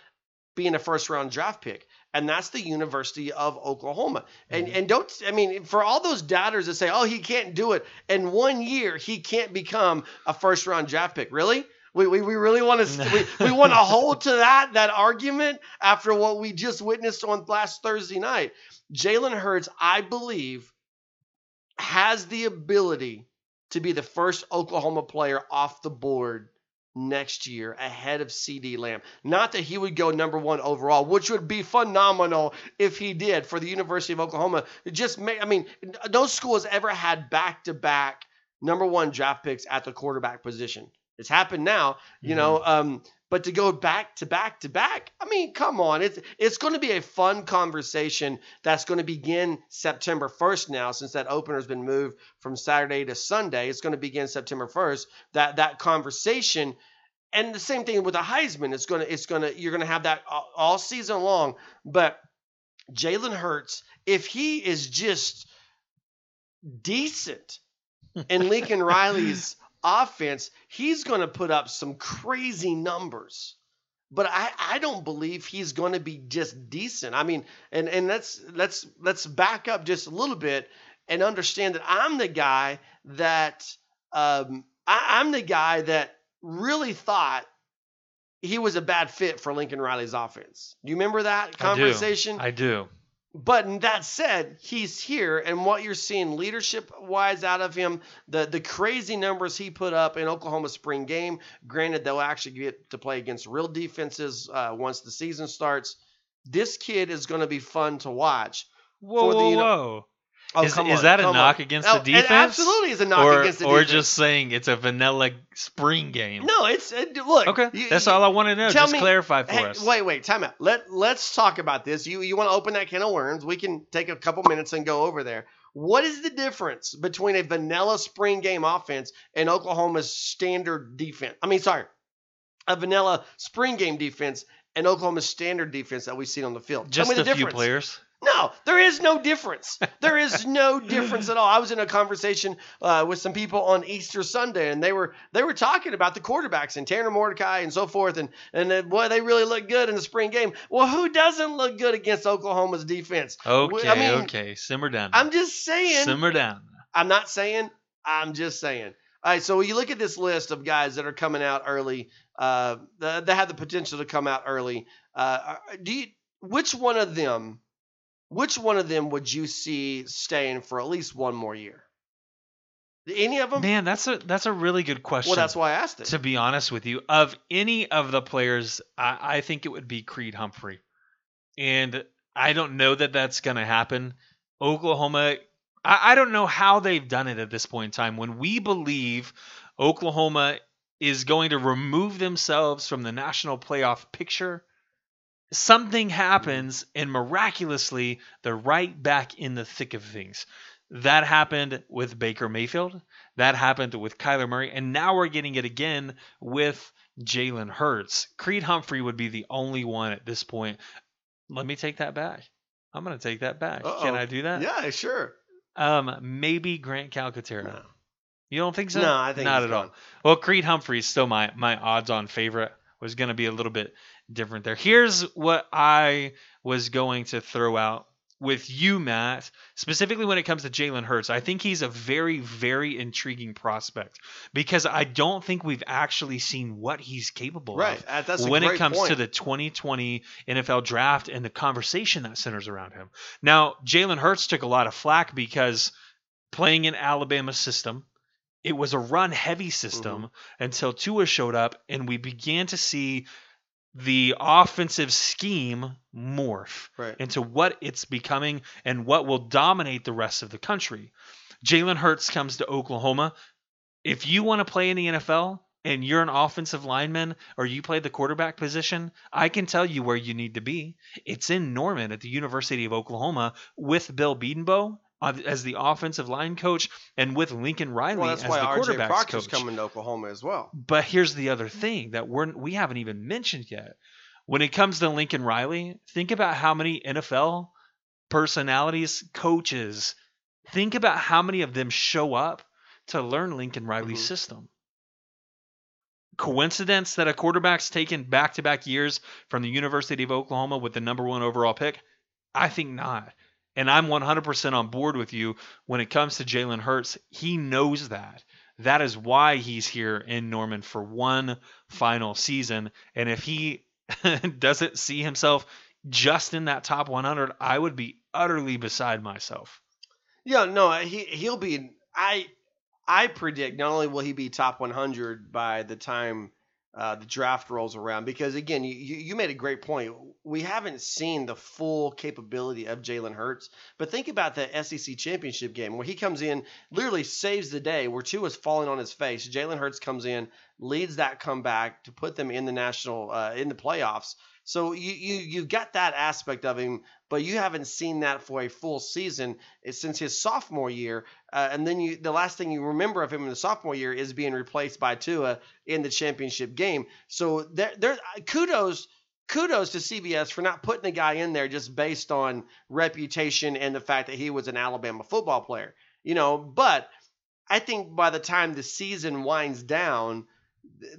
being a first round draft pick. And that's the University of Oklahoma. And Mhm. and don't I mean for all those doubters that say, "Oh, he can't do it." In one year, he can't become a first round draft pick. Really? We, we, we really want to we, we want to hold to that that argument after what we just witnessed on last Thursday night. Jalen Hurts, I believe, has the ability to be the first Oklahoma player off the board next year ahead of CeeDee Lamb. Not that he would go number one overall, which would be phenomenal if he did for the University of Oklahoma. It just may, I mean, no school has ever had back to back number one draft picks at the quarterback position. It's happened now, you know. Um, but to go back to back to back, I mean, come on. It's it's going to be a fun conversation that's going to begin September 1st now, since that opener's been moved from Saturday to Sunday. It's going to begin September 1st. That that conversation, and the same thing with the Heisman. It's gonna it's gonna you're gonna have that all, all season long. But Jalen Hurts, if he is just decent in Lincoln Riley's offense, he's going to put up some crazy numbers. But I, I don't believe he's going to be just decent. I mean, and and let's let's let's back up just a little bit and understand that I'm the guy that um, I, I'm the guy that really thought he was a bad fit for Lincoln Riley's offense. Do you remember that I do. conversation? I do. But that said, he's here, and what you're seeing leadership wise out of him, the the crazy numbers he put up in Oklahoma spring game. Granted, they'll actually get to play against real defenses uh, once the season starts. This kid is going to be fun to watch. Whoa, the whoa, whoa. Oh, is is that a knock on. against Oh, the defense? It absolutely is a knock or, against the defense, or just saying it's a vanilla spring game. no, it's it, look. Okay, you- that's you- all I want to know. tell Just me- clarify for Hey, us. wait, wait, time out. Let Let's talk about this. You you want to open that can of worms? We can take a couple minutes and go over there. What is the difference between a vanilla spring game offense and Oklahoma's standard defense? I mean, sorry, a vanilla spring game defense and Oklahoma's standard defense that we've seen on the field. Tell Just me the a few players. No, there is no difference. There is no difference at all. I was in a conversation uh, with some people on Easter Sunday, and they were they were talking about the quarterbacks and Tanner Mordecai and so forth, and and then, boy, they really look good in the spring game. Well, who doesn't look good against Oklahoma's defense? Okay, I mean, okay. Simmer down. I'm just saying. Simmer down. I'm not saying. I'm just saying. All right, so when you look at this list of guys that are coming out early, uh, that that have the potential to come out early. Uh, do you? Which one of them? Which one of them would you see staying for at least one more year? Any of them? Man, that's a that's a really good question. well, that's why I asked it. to be honest with you, of any of the players, I, I think it would be Creed Humphrey, and I don't know that that's going to happen. Oklahoma, I, I don't know how they've done it at this point in time. When we believe Oklahoma is going to remove themselves from the national playoff picture, something happens, and miraculously they're right back in the thick of things. That happened with Baker Mayfield. That happened with Kyler Murray, and now we're getting it again with Jalen Hurts. Creed Humphrey would be the only one at this point. Let me take that back. I'm going to take that back. Uh-oh. Can I do that? yeah, sure. Um, maybe Grant Calcaterra. No. You don't think so? No, I think not at all. Well, Creed Humphrey is still my my odds-on favorite. Was going to be a little bit different there. Here's what I was going to throw out with you, Matt, specifically when it comes to Jalen Hurts. I think he's a very, very intriguing prospect because I don't think we've actually seen what he's capable Right. of That's when it comes point. to the 2020 NFL draft and the conversation that centers around him. Now, Jalen Hurts took a lot of flack because playing in Alabama system, it was a run heavy system Mm-hmm. until Tua showed up and we began to see the offensive scheme morph right. into what it's becoming and what will dominate the rest of the country. Jalen Hurts comes to Oklahoma. If you want to play in the NFL and you're an offensive lineman or you play the quarterback position, I can tell you where you need to be. It's in Norman at the University of Oklahoma with Bill uh, as the offensive line coach and with Lincoln Riley Well, that's as why the Proctor's coach. coming to Oklahoma as well. But here's the other thing that we're we haven't even mentioned yet. When it comes to Lincoln Riley, think about how many NFL personalities, coaches, think about how many of them show up to learn Lincoln Riley's Mhm. system. Coincidence that a quarterback's taken back to back years from the University of Oklahoma with the number one overall pick? I think not. And I'm 100% on board with you when it comes to Jalen Hurts. He knows that. That is why he's here in Norman for one final season. And if he doesn't see himself just in that top 100, I would be utterly beside myself. Yeah, no, he he'll be. I I predict not only will he be top 100 by the time uh, the draft rolls around, because again, you, you made a great point. We haven't seen the full capability of Jalen Hurts, but think about the SEC championship game where he comes in, literally saves the day, where Tua is falling on his face. Jalen Hurts comes in, leads that comeback to put them in the national uh, in the playoffs. So you you you got that aspect of him, but you haven't seen that for a full season eh, since his sophomore year. Uh, and then you the last thing you remember of him in the sophomore year is being replaced by Tua in the championship game. So there there kudos kudos to CBS for not putting the guy in there just based on reputation and the fact that he was an Alabama football player. You know, but I think by the time the season winds down,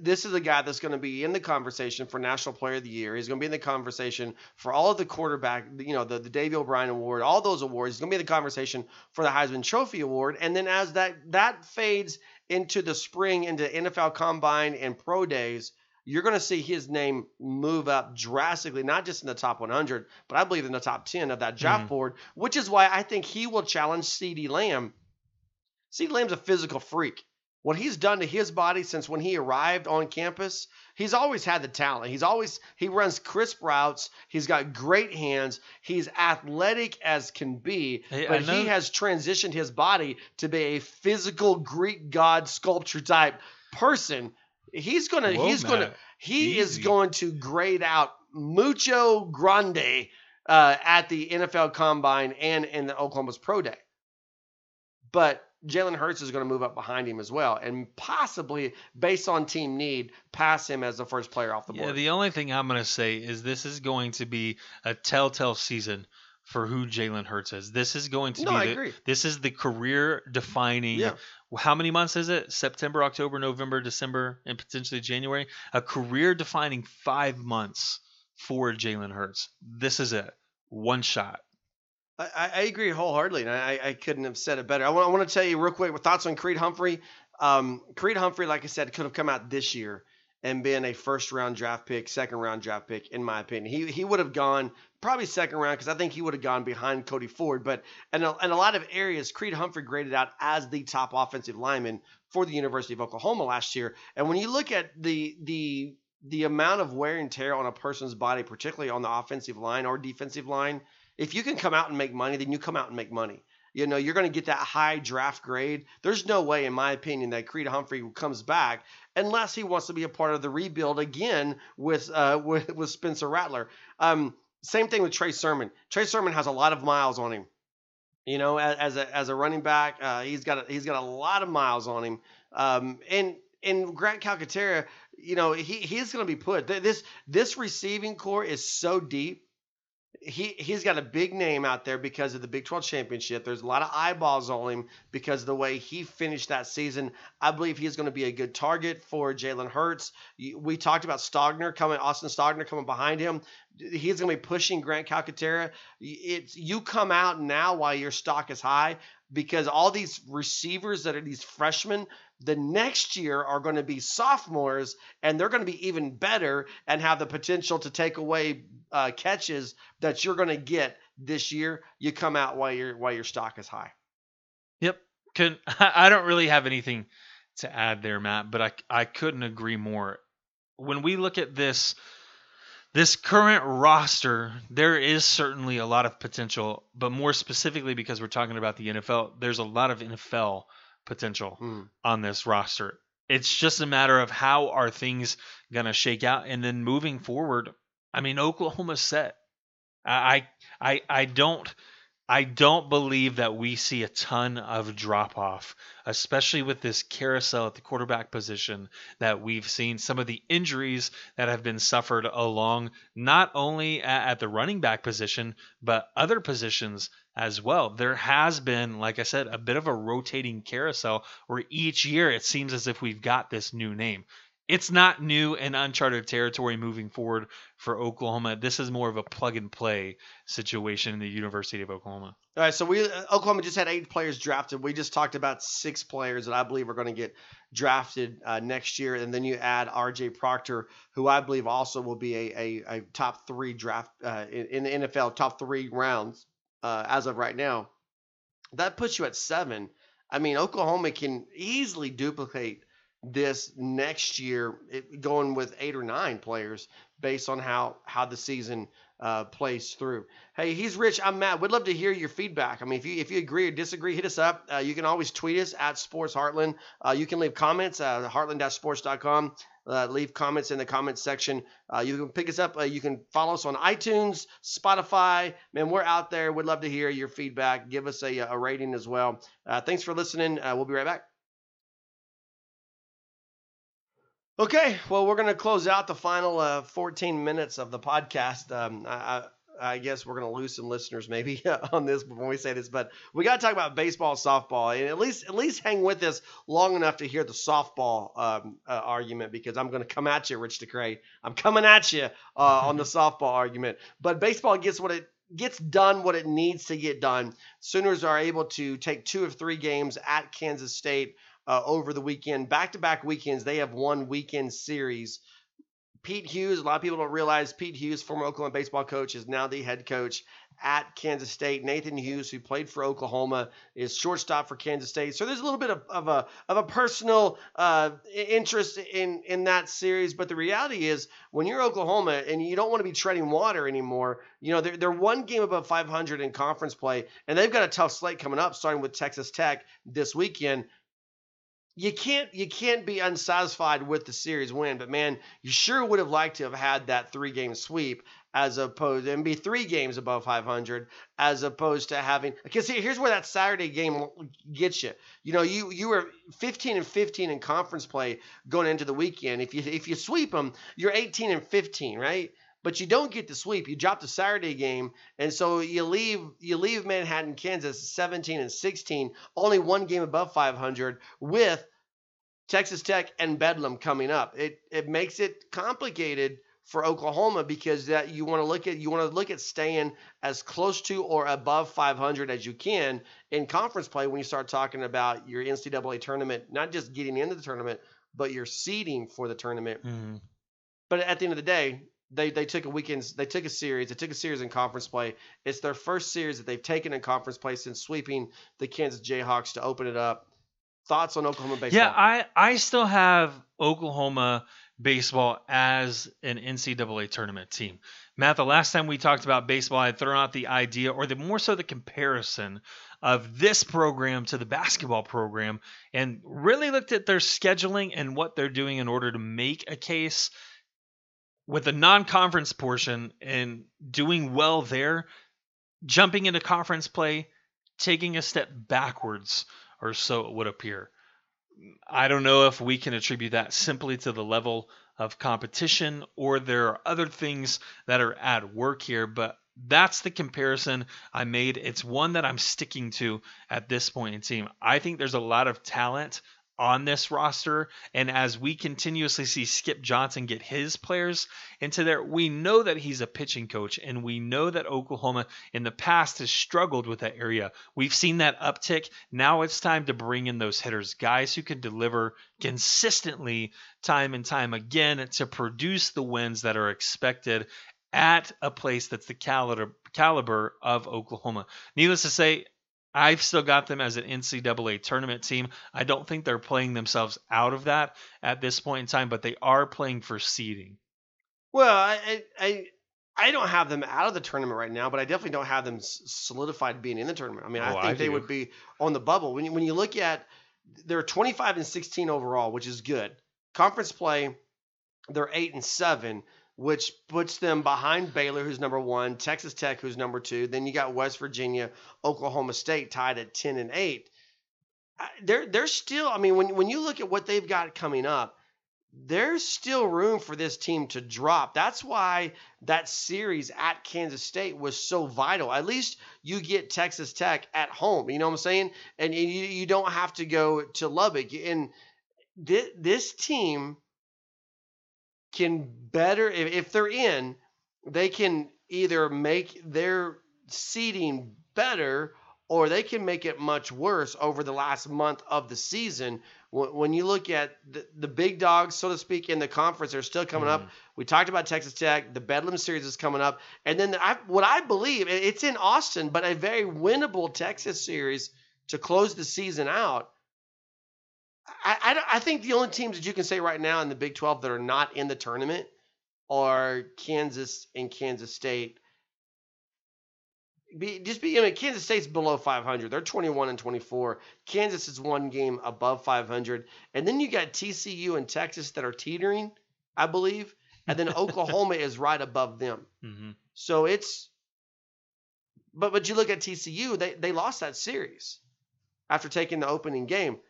this is a guy that's going to be in the conversation for National Player of the Year. He's going to be in the conversation for all of the quarterback, you know, the, the Davey O'Brien Award, all those awards. He's going to be in the conversation for the Heisman Trophy Award. And then as that that fades into the spring, into NFL Combine and Pro Days, you're going to see his name move up drastically, not just in the top 100, but I believe in the top 10 of that draft Mhm. board, which is why I think he will challenge CeeDee Lamb. CeeDee Lamb's a physical freak. What he's done to his body since when he arrived on campus, he's always had the talent. He's always he runs crisp routes. He's got great hands. He's athletic as can be, Hey, but he has transitioned his body to be a physical Greek god sculpture type person. He's gonna Whoa, he's gonna Matt. he is going to grade out mucho grande uh, at the NFL Combine and in the Oklahoma's Pro Day. But Jalen Hurts is going to move up behind him as well, and possibly, based on team need, pass him as the first player off the board. Yeah, the only thing I'm going to say is this is going to be a telltale season for who Jalen Hurts is. This is going to No, be the, this is the career defining Yeah. how many months is it? September, October, November, December, and potentially January. A career defining 5 months for Jalen Hurts. This is it. One shot. I, I agree wholeheartedly, and I, I couldn't have said it better. I want, I want to tell you real quick thoughts on Creed Humphrey. Um, Creed Humphrey, like I said, could have come out this year and been a first round draft pick, second round draft pick, in my opinion. He he would have gone probably second round because I think he would have gone behind Cody Ford. But in a, in a lot of areas, Creed Humphrey graded out as the top offensive lineman for the University of Oklahoma last year. And when you look at the the the amount of wear and tear on a person's body, particularly on the offensive line or defensive line, if you can come out and make money, then you come out and make money. You know, you're going to get that high draft grade. There's no way, in my opinion, that Creed Humphrey comes back unless he wants to be a part of the rebuild again with uh, with, with Spencer Rattler. Um, same thing with Trey Sermon. Trey Sermon has a lot of miles on him. You know, as, as a as a running back, uh, he's got a, he's got a lot of miles on him. Um, and and Grant Calcaterra, you know, he he's going to be put. This this receiving core is so deep he he's got a big name out there because of the Big 12 championship. There's a lot of eyeballs on him because of the way he finished that season. I believe he's going to be a good target for Jalen Hurts. We talked about Stogner coming, Austin Stogner coming behind him. He's going to be pushing Grant Calcaterra. It's you come out now while your stock is high because all these receivers that are these freshmen the next year are going to be sophomores and they're going to be even better and have the potential to take away uh, catches that you're going to get this year. You come out while your while your stock is high. Yep. Can i don't really have anything to add there matt but i i couldn't agree more. When we look at this this current roster, there is certainly a lot of potential, but more specifically because we're talking about the NFL, there's a lot of NFL potential mm. on this roster. It's just a matter of how are things going to shake out and then moving forward. I mean, Oklahoma's set. I I I don't I don't believe that we see a ton of drop off, especially with this carousel at the quarterback position that we've seen. Some of the injuries that have been suffered along not only at, the running back position, but other positions as well. There has been, like I said, a bit of a rotating carousel where each year it seems as if we've got this new name it's not new and uncharted territory moving forward for Oklahoma. This is more of a plug and play situation in the University of Oklahoma. All right, so we uh, Oklahoma just had eight players drafted. We just talked about six players that I believe are going to get drafted uh, next year, and then you add R.J. Proctor, who I believe also will be a, a, a top three draft uh, in, in, the NFL, top three rounds uh, as of right now. That puts you at seven. I mean, Oklahoma can easily duplicate this next year, it, going with eight or nine players based on how how the season uh, plays through. Hey, he's Rich. I'm Matt. We'd love to hear your feedback. I mean, if you if you agree or disagree, hit us up. Uh, you can always tweet us at Sports Heartland. Uh, you can leave comments at heartland-sports.com. Uh, leave comments in the comments section. Uh, you can pick us up. Uh, you can follow us on iTunes, Spotify. Man, we're out there. We'd love to hear your feedback. Give us a, a rating as well. thanks for listening. we'll be right back. Okay, well, we're going to close out the final uh, 14 minutes of the podcast. Um, I, I, guess we're going to lose some listeners maybe on this when we say this, but we got to talk about baseball, softball, and at least at least hang with us long enough to hear the softball um, uh, argument because I'm going to come at you, Rich DeCray. I'm coming at you uh, on the softball argument. But baseball gets what it gets done what it needs to get done. Sooners are able to take two of three games at Kansas State uh, over the weekend. Back to back weekends, they have won weekend series. Pete Hughes, a lot of people don't realize Pete Hughes, former Oklahoma baseball coach, is now the head coach at Kansas State. Nathan Hughes, who played for Oklahoma, is shortstop for Kansas State. So there's a little bit of, of a of a personal uh, interest in in that series. But the reality is, when you're Oklahoma and you don't want to be treading water anymore, you know they're they're one game above 500 in conference play, and they've got a tough slate coming up, starting with Texas Tech this weekend you can't you can't be unsatisfied with the series win, but man, you sure would have liked to have had that three game sweep as opposed and be three games above 500 as opposed to having because here's where that Saturday game gets you. You know, you you were 15 and 15 in conference play going into the weekend. If you if you sweep them, you're 18 and 15, right? But you don't get the sweep. You drop the Saturday game, and so you leave you leave Manhattan, Kansas, 17 and 16, only one game above 500 with Texas Tech and Bedlam coming up. It it makes it complicated for Oklahoma because that you want to look at you want to look at staying as close to or above 500 as you can in conference play when you start talking about your NCAA tournament, not just getting into the tournament, but your seeding for the tournament. Mm-hmm. But at the end of the day, they they took a weekend they took a series they took a series in conference play. It's their first series that they've taken in conference play since sweeping the kansas jayhawks to open it up. Thoughts on oklahoma baseball? Yeah i i still have oklahoma baseball as an ncaa tournament team. Matt the last time we talked about baseball i had thrown out the idea or the more so the comparison of this program to the basketball program and really looked at their scheduling and what they're doing in order to make a case with the non-conference portion and doing well there, jumping into conference play, taking a step backwards, or so it would appear. I don't know if we can attribute that simply to the level of competition or there are other things that are at work here, but That's the comparison I made. It's one that I'm sticking to at this point in team. I think there's a lot of talent on this roster. And as we continuously see Skip Johnson get his players into there, we know that he's a pitching coach, and we know that Oklahoma in the past has struggled with that area. We've seen that uptick. Now it's time to bring in those hitters, guys who can deliver consistently time and time again to produce the wins that are expected at a place that's the caliber caliber of Oklahoma. Needless to say, I've still got them as an NCAA tournament team. I don't think they're playing themselves out of that at this point in time, but they are playing for seeding. Well, I, I I don't have them out of the tournament right now, but I definitely don't have them solidified being in the tournament. I mean, I Oh, think I they would be on the bubble. When you, when you look at they're 25 and 16 overall, which is good. Conference play, they're 8 and 7, which puts them behind Baylor who's number 1, Texas Tech who's number 2, then you got West Virginia, Oklahoma State tied at 10 and 8. I- They're they're still, I mean, when when you look at what they've got coming up, there's still room for this team to drop. That's why that series at Kansas State was so vital. At least you get Texas Tech at home. You know what I'm saying? And you, you don't have to go to Lubbock. And this team can better, if, if they're in, they can either make their seeding better or they can make it much worse over the last month of the season. When when you look at the, the big dogs, so to speak, in the conference, they're still coming up. Mm-hmm. We talked about Texas Tech. The Bedlam series is coming up, and then I, what I believe it's in Austin, but a very winnable Texas series to close the season out. I, I, I think the only teams that you can say right now in the Big 12 that are not in the tournament are Kansas and Kansas State. Be, just be, I mean, Kansas State's below 500. They're 21 and 24. Kansas is one game above 500. And then you got TCU and Texas that are teetering, I believe. And then Oklahoma is right above them. hmm So it's, but but you look at TCU, they they lost that series after taking the opening game.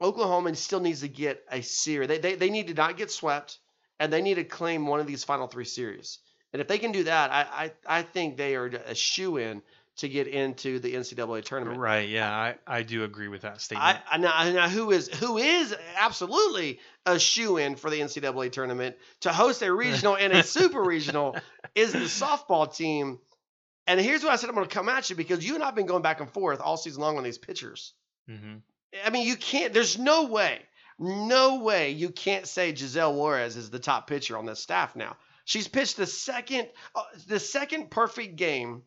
Oklahoma still needs to get a series. They, they they need to not get swept, and they need to claim one of these final three series. And if they can do that, I I, I think they are a shoe in to get into the NCAA tournament. Right. Yeah, I, I do agree with that statement. I now, now who is who is absolutely a shoe in for the NCAA tournament to host a regional and a super regional is the softball team. And here's what I said I'm going to come at you because you and I've been going back and forth all season long on these pitchers. hmm I mean, you can't. There's no way, no way you can't say Giselle Juarez is the top pitcher on this staff now. She's pitched the second, uh, the second perfect game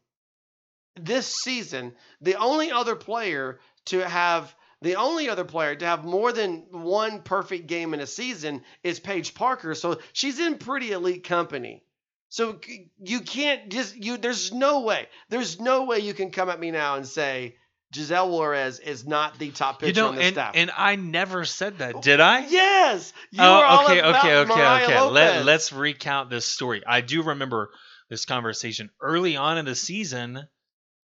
this season. The only other player to have the only other player to have more than one perfect game in a season is Paige Parker. So she's in pretty elite company. So you can't just you. There's no way. There's no way you can come at me now and say Giselle Juarez is not the top pitcher You know, on the and, staff. and I never said that, did I? yes, you oh, were all okay, okay, okay, Mariah okay. Lopez. Let, let's recount this story. I do remember this conversation early on in the season.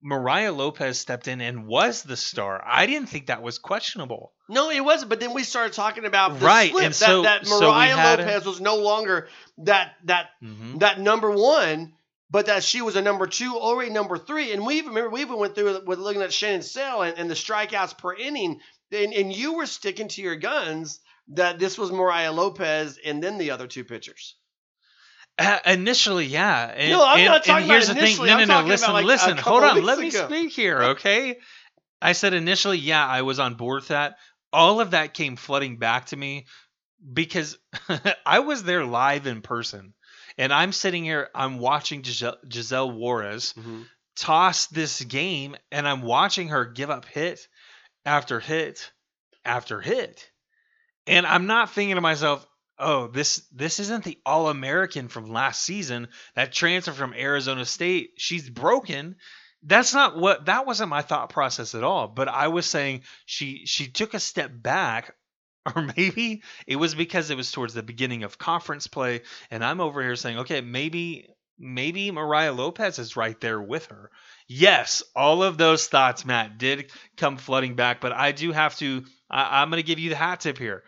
Mariah Lopez stepped in and was the star. I didn't think that was questionable. No, it wasn't. But then we started talking about the Right, slip, and so- that, that so we Mariah had- Lopez was no longer that that hmm that number one, but that she was a number two or a number three. And we even remember we even went through with looking at Shannon Saile and, and the strikeouts per inning, and, and you were sticking to your guns that this was Mariah Lopez and then the other two pitchers. Uh, initially, yeah. And, No, I'm and, not talking and here's about the thing. initially. No, I'm no, no. Listen, like, listen. Hold on. Let me speak here, okay? I said initially, yeah, I was on board with that. All of that came flooding back to me because I was there live in person. And I'm sitting here, I'm watching Giselle, Giselle Juarez mm-hmm. toss this game, and I'm watching her give up hit after hit after hit. And I'm not thinking to myself, oh, this this isn't the All American from last season that transfer from Arizona State. She's broken. That's not what that wasn't my thought process at all. But I was saying she she took a step back, or maybe it was because it was towards the beginning of conference play, and I'm over here saying, okay, maybe maybe Mariah Lopez is right there with her. Yes, all of those thoughts, Matt, did come flooding back, but I do have to. I, I'm going to give you the hat tip here.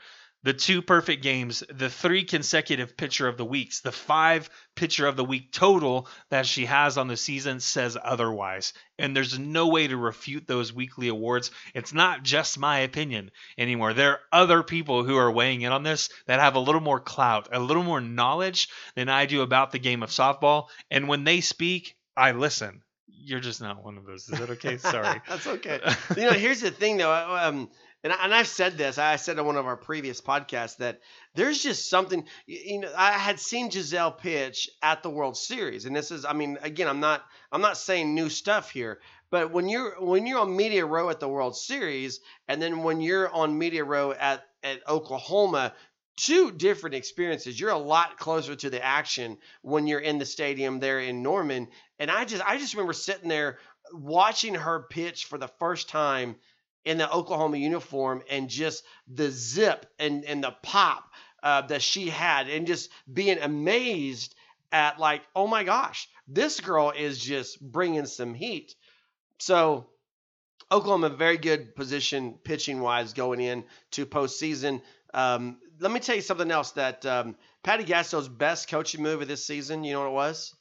The two perfect games, the three consecutive pitcher of the weeks, the five pitcher of the week total that she has on the season says otherwise. And there's no way to refute those weekly awards. It's not just my opinion anymore. There are other people who are weighing in on this that have a little more clout, a little more knowledge than I do about the game of softball. And when they speak, I listen. You're just not one of those. Is that okay? Sorry. That's okay. you know, here's the thing though. Um, and, I, and I've said this. I said on one of our previous podcasts that there's just something. You, know, I had seen Giselle pitch at the World Series, and this is. I mean, again, I'm not. I'm not saying new stuff here, but when you're when you're on media row at the World Series, and then when you're on media row at at Oklahoma, two different experiences. You're a lot closer to the action when you're in the stadium there in Norman. And I just I just remember sitting there watching her pitch for the first time in the Oklahoma uniform and just the zip and, and the pop uh, that she had and just being amazed at like, oh my gosh, this girl is just bringing some heat. So Oklahoma very good position pitching wise going in to postseason. Um, let me tell you something else that um, Patty Gasso's best coaching move of this season. You know what it was?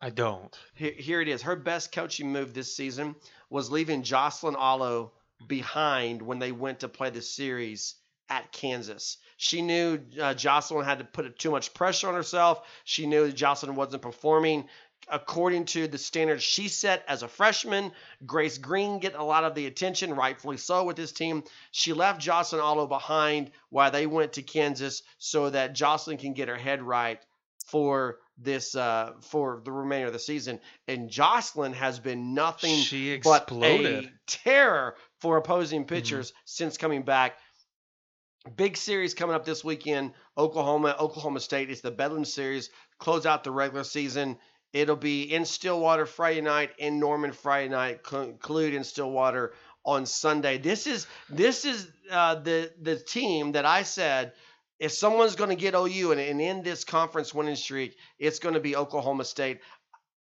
I don't. Here, here it is. Her best coaching move this season was leaving Jocelyn Alo behind when they went to play the series at Kansas. She knew uh, Jocelyn had to put too much pressure on herself. She knew Jocelyn wasn't performing according to the standards she set as a freshman. Grace Green get a lot of the attention, rightfully so, with this team. She left Jocelyn Alo behind while they went to Kansas so that Jocelyn can get her head right for this uh for the remainder of the season and Jocelyn has been nothing She but exploded. a terror for opposing Mm-hmm. pitchers since coming back. Big series coming up this weekend. Oklahoma, Oklahoma State. It's the Bedlam series. Close out the regular season. It'll be in Stillwater Friday night, in Norman Friday night, conclude in Stillwater on Sunday. This is this is uh, the the team that I said if someone's going to get OU and, and end this conference winning streak, it's going to be Oklahoma State.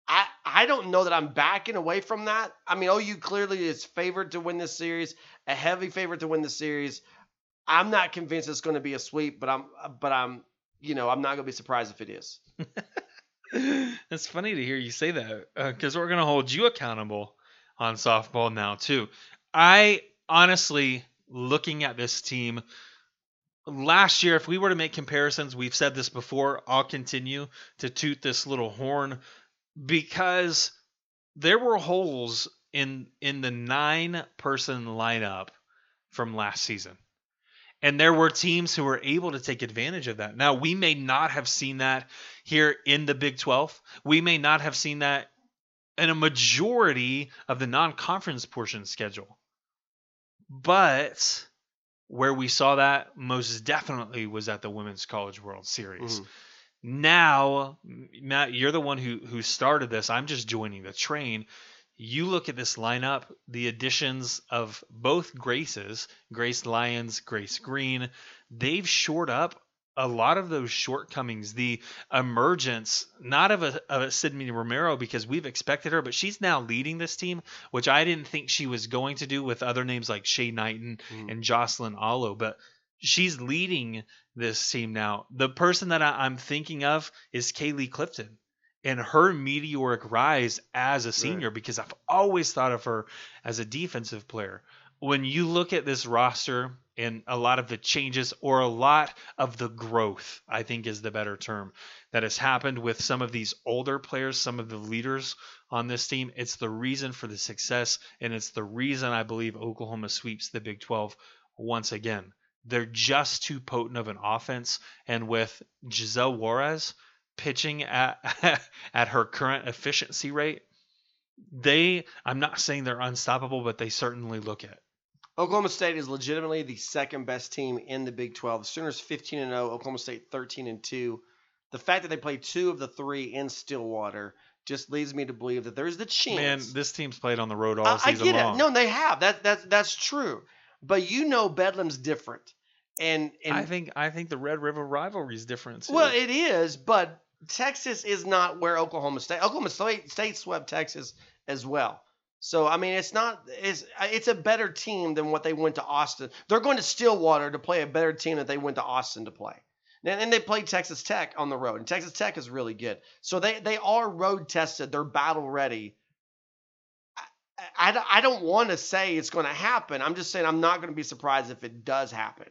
I, I don't know that I'm backing away from that. I mean, OU clearly is favored to win this series, a heavy favorite to win the series. I'm not convinced it's going to be a sweep, but I'm but I'm you know I'm not going to be surprised if it is. it's funny to hear you say that uh, because we're going to hold you accountable on softball now too. I honestly, looking at this team last year, if we were to make comparisons, we've said this before. I'll continue to toot this little horn because there were holes in in the nine person lineup from last season. And there were teams who were able to take advantage of that. Now, we may not have seen that here in the Big 12. We may not have seen that in a majority of the non conference portion schedule. But where we saw that most definitely was at the Women's College World Series. Mhm. Now, Matt, you're the one who who started this. I'm just joining the train. You look at this lineup, the additions of both Graces, Grace Lyons, Grace Green, they've shored up a lot of those shortcomings. The emergence, not of a, of a Sydney Romero, because we've expected her, but she's now leading this team, which I didn't think she was going to do with other names like Shay Knighten Mhm. and Jocelyn Alo. But she's leading this team now. The person that I, I'm thinking of is Caleigh Clifton and her meteoric rise as a senior because I've always thought of her as a defensive player. When you look at this roster and a lot of the changes or a lot of the growth, I think is the better term, that has happened with some of these older players, some of the leaders on this team, it's the reason for the success and it's the reason I believe Oklahoma sweeps the Big 12 once again. They're just too potent of an offense and with Giselle Juarez, pitching at at her current efficiency rate, they I'm not saying they're unstoppable, but they certainly look it. Oklahoma State is legitimately the second best team in the Big 12. The Sooners 15 and 0, Oklahoma State 13 and 2. The fact that they play two of the three in Stillwater just leads me to believe that there's the chance. Man, this team's played on the road all I, I season get long. it. No, they have. That that's that's true. But you know Bedlam's different. And and I think I think the Red River rivalry is different. Too. well, it is, but Texas is not where Oklahoma State. Oklahoma State, State swept Texas as well. So I mean, it's not it's it's a better team than what they went to Austin. They're going to Stillwater to play a better team that they went to Austin to play. And, and they played Texas Tech on the road, and Texas Tech is really good. So they they are road tested. They're battle ready. I, I, I don't want to say it's going to happen. I'm just saying I'm not going to be surprised if it does happen.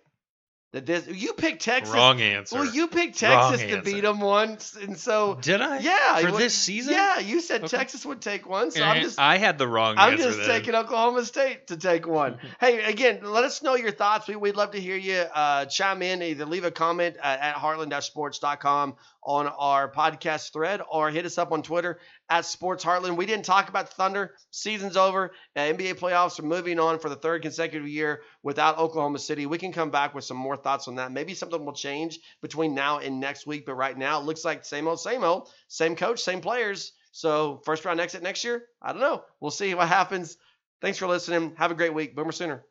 That this you picked Texas. Wrong answer. Well, you picked Wrong Texas to answer. beat them once, and so Did I? yeah, For you- this season? Yeah, you said Okay. Texas would take one, so I'm just I had the wrong I'm answer. just then. taking Oklahoma State to take one. hey, again, let us know your thoughts. We, we'd love to hear you uh, chime in. Either leave a comment uh, at heartland-sports.com on our podcast thread or hit us up on Twitter at Sports Heartland. We didn't talk about Thunder. Season's over. Uh, NBA playoffs are moving on for the third consecutive year without Oklahoma City. We can come back with some more thoughts on that. Maybe something will change between now and next week, but right now it looks like same old, same old. Same coach, same players. So first round exit next year? I don't know. We'll see what happens. Thanks for listening. Have a great week. Boomer Sooner.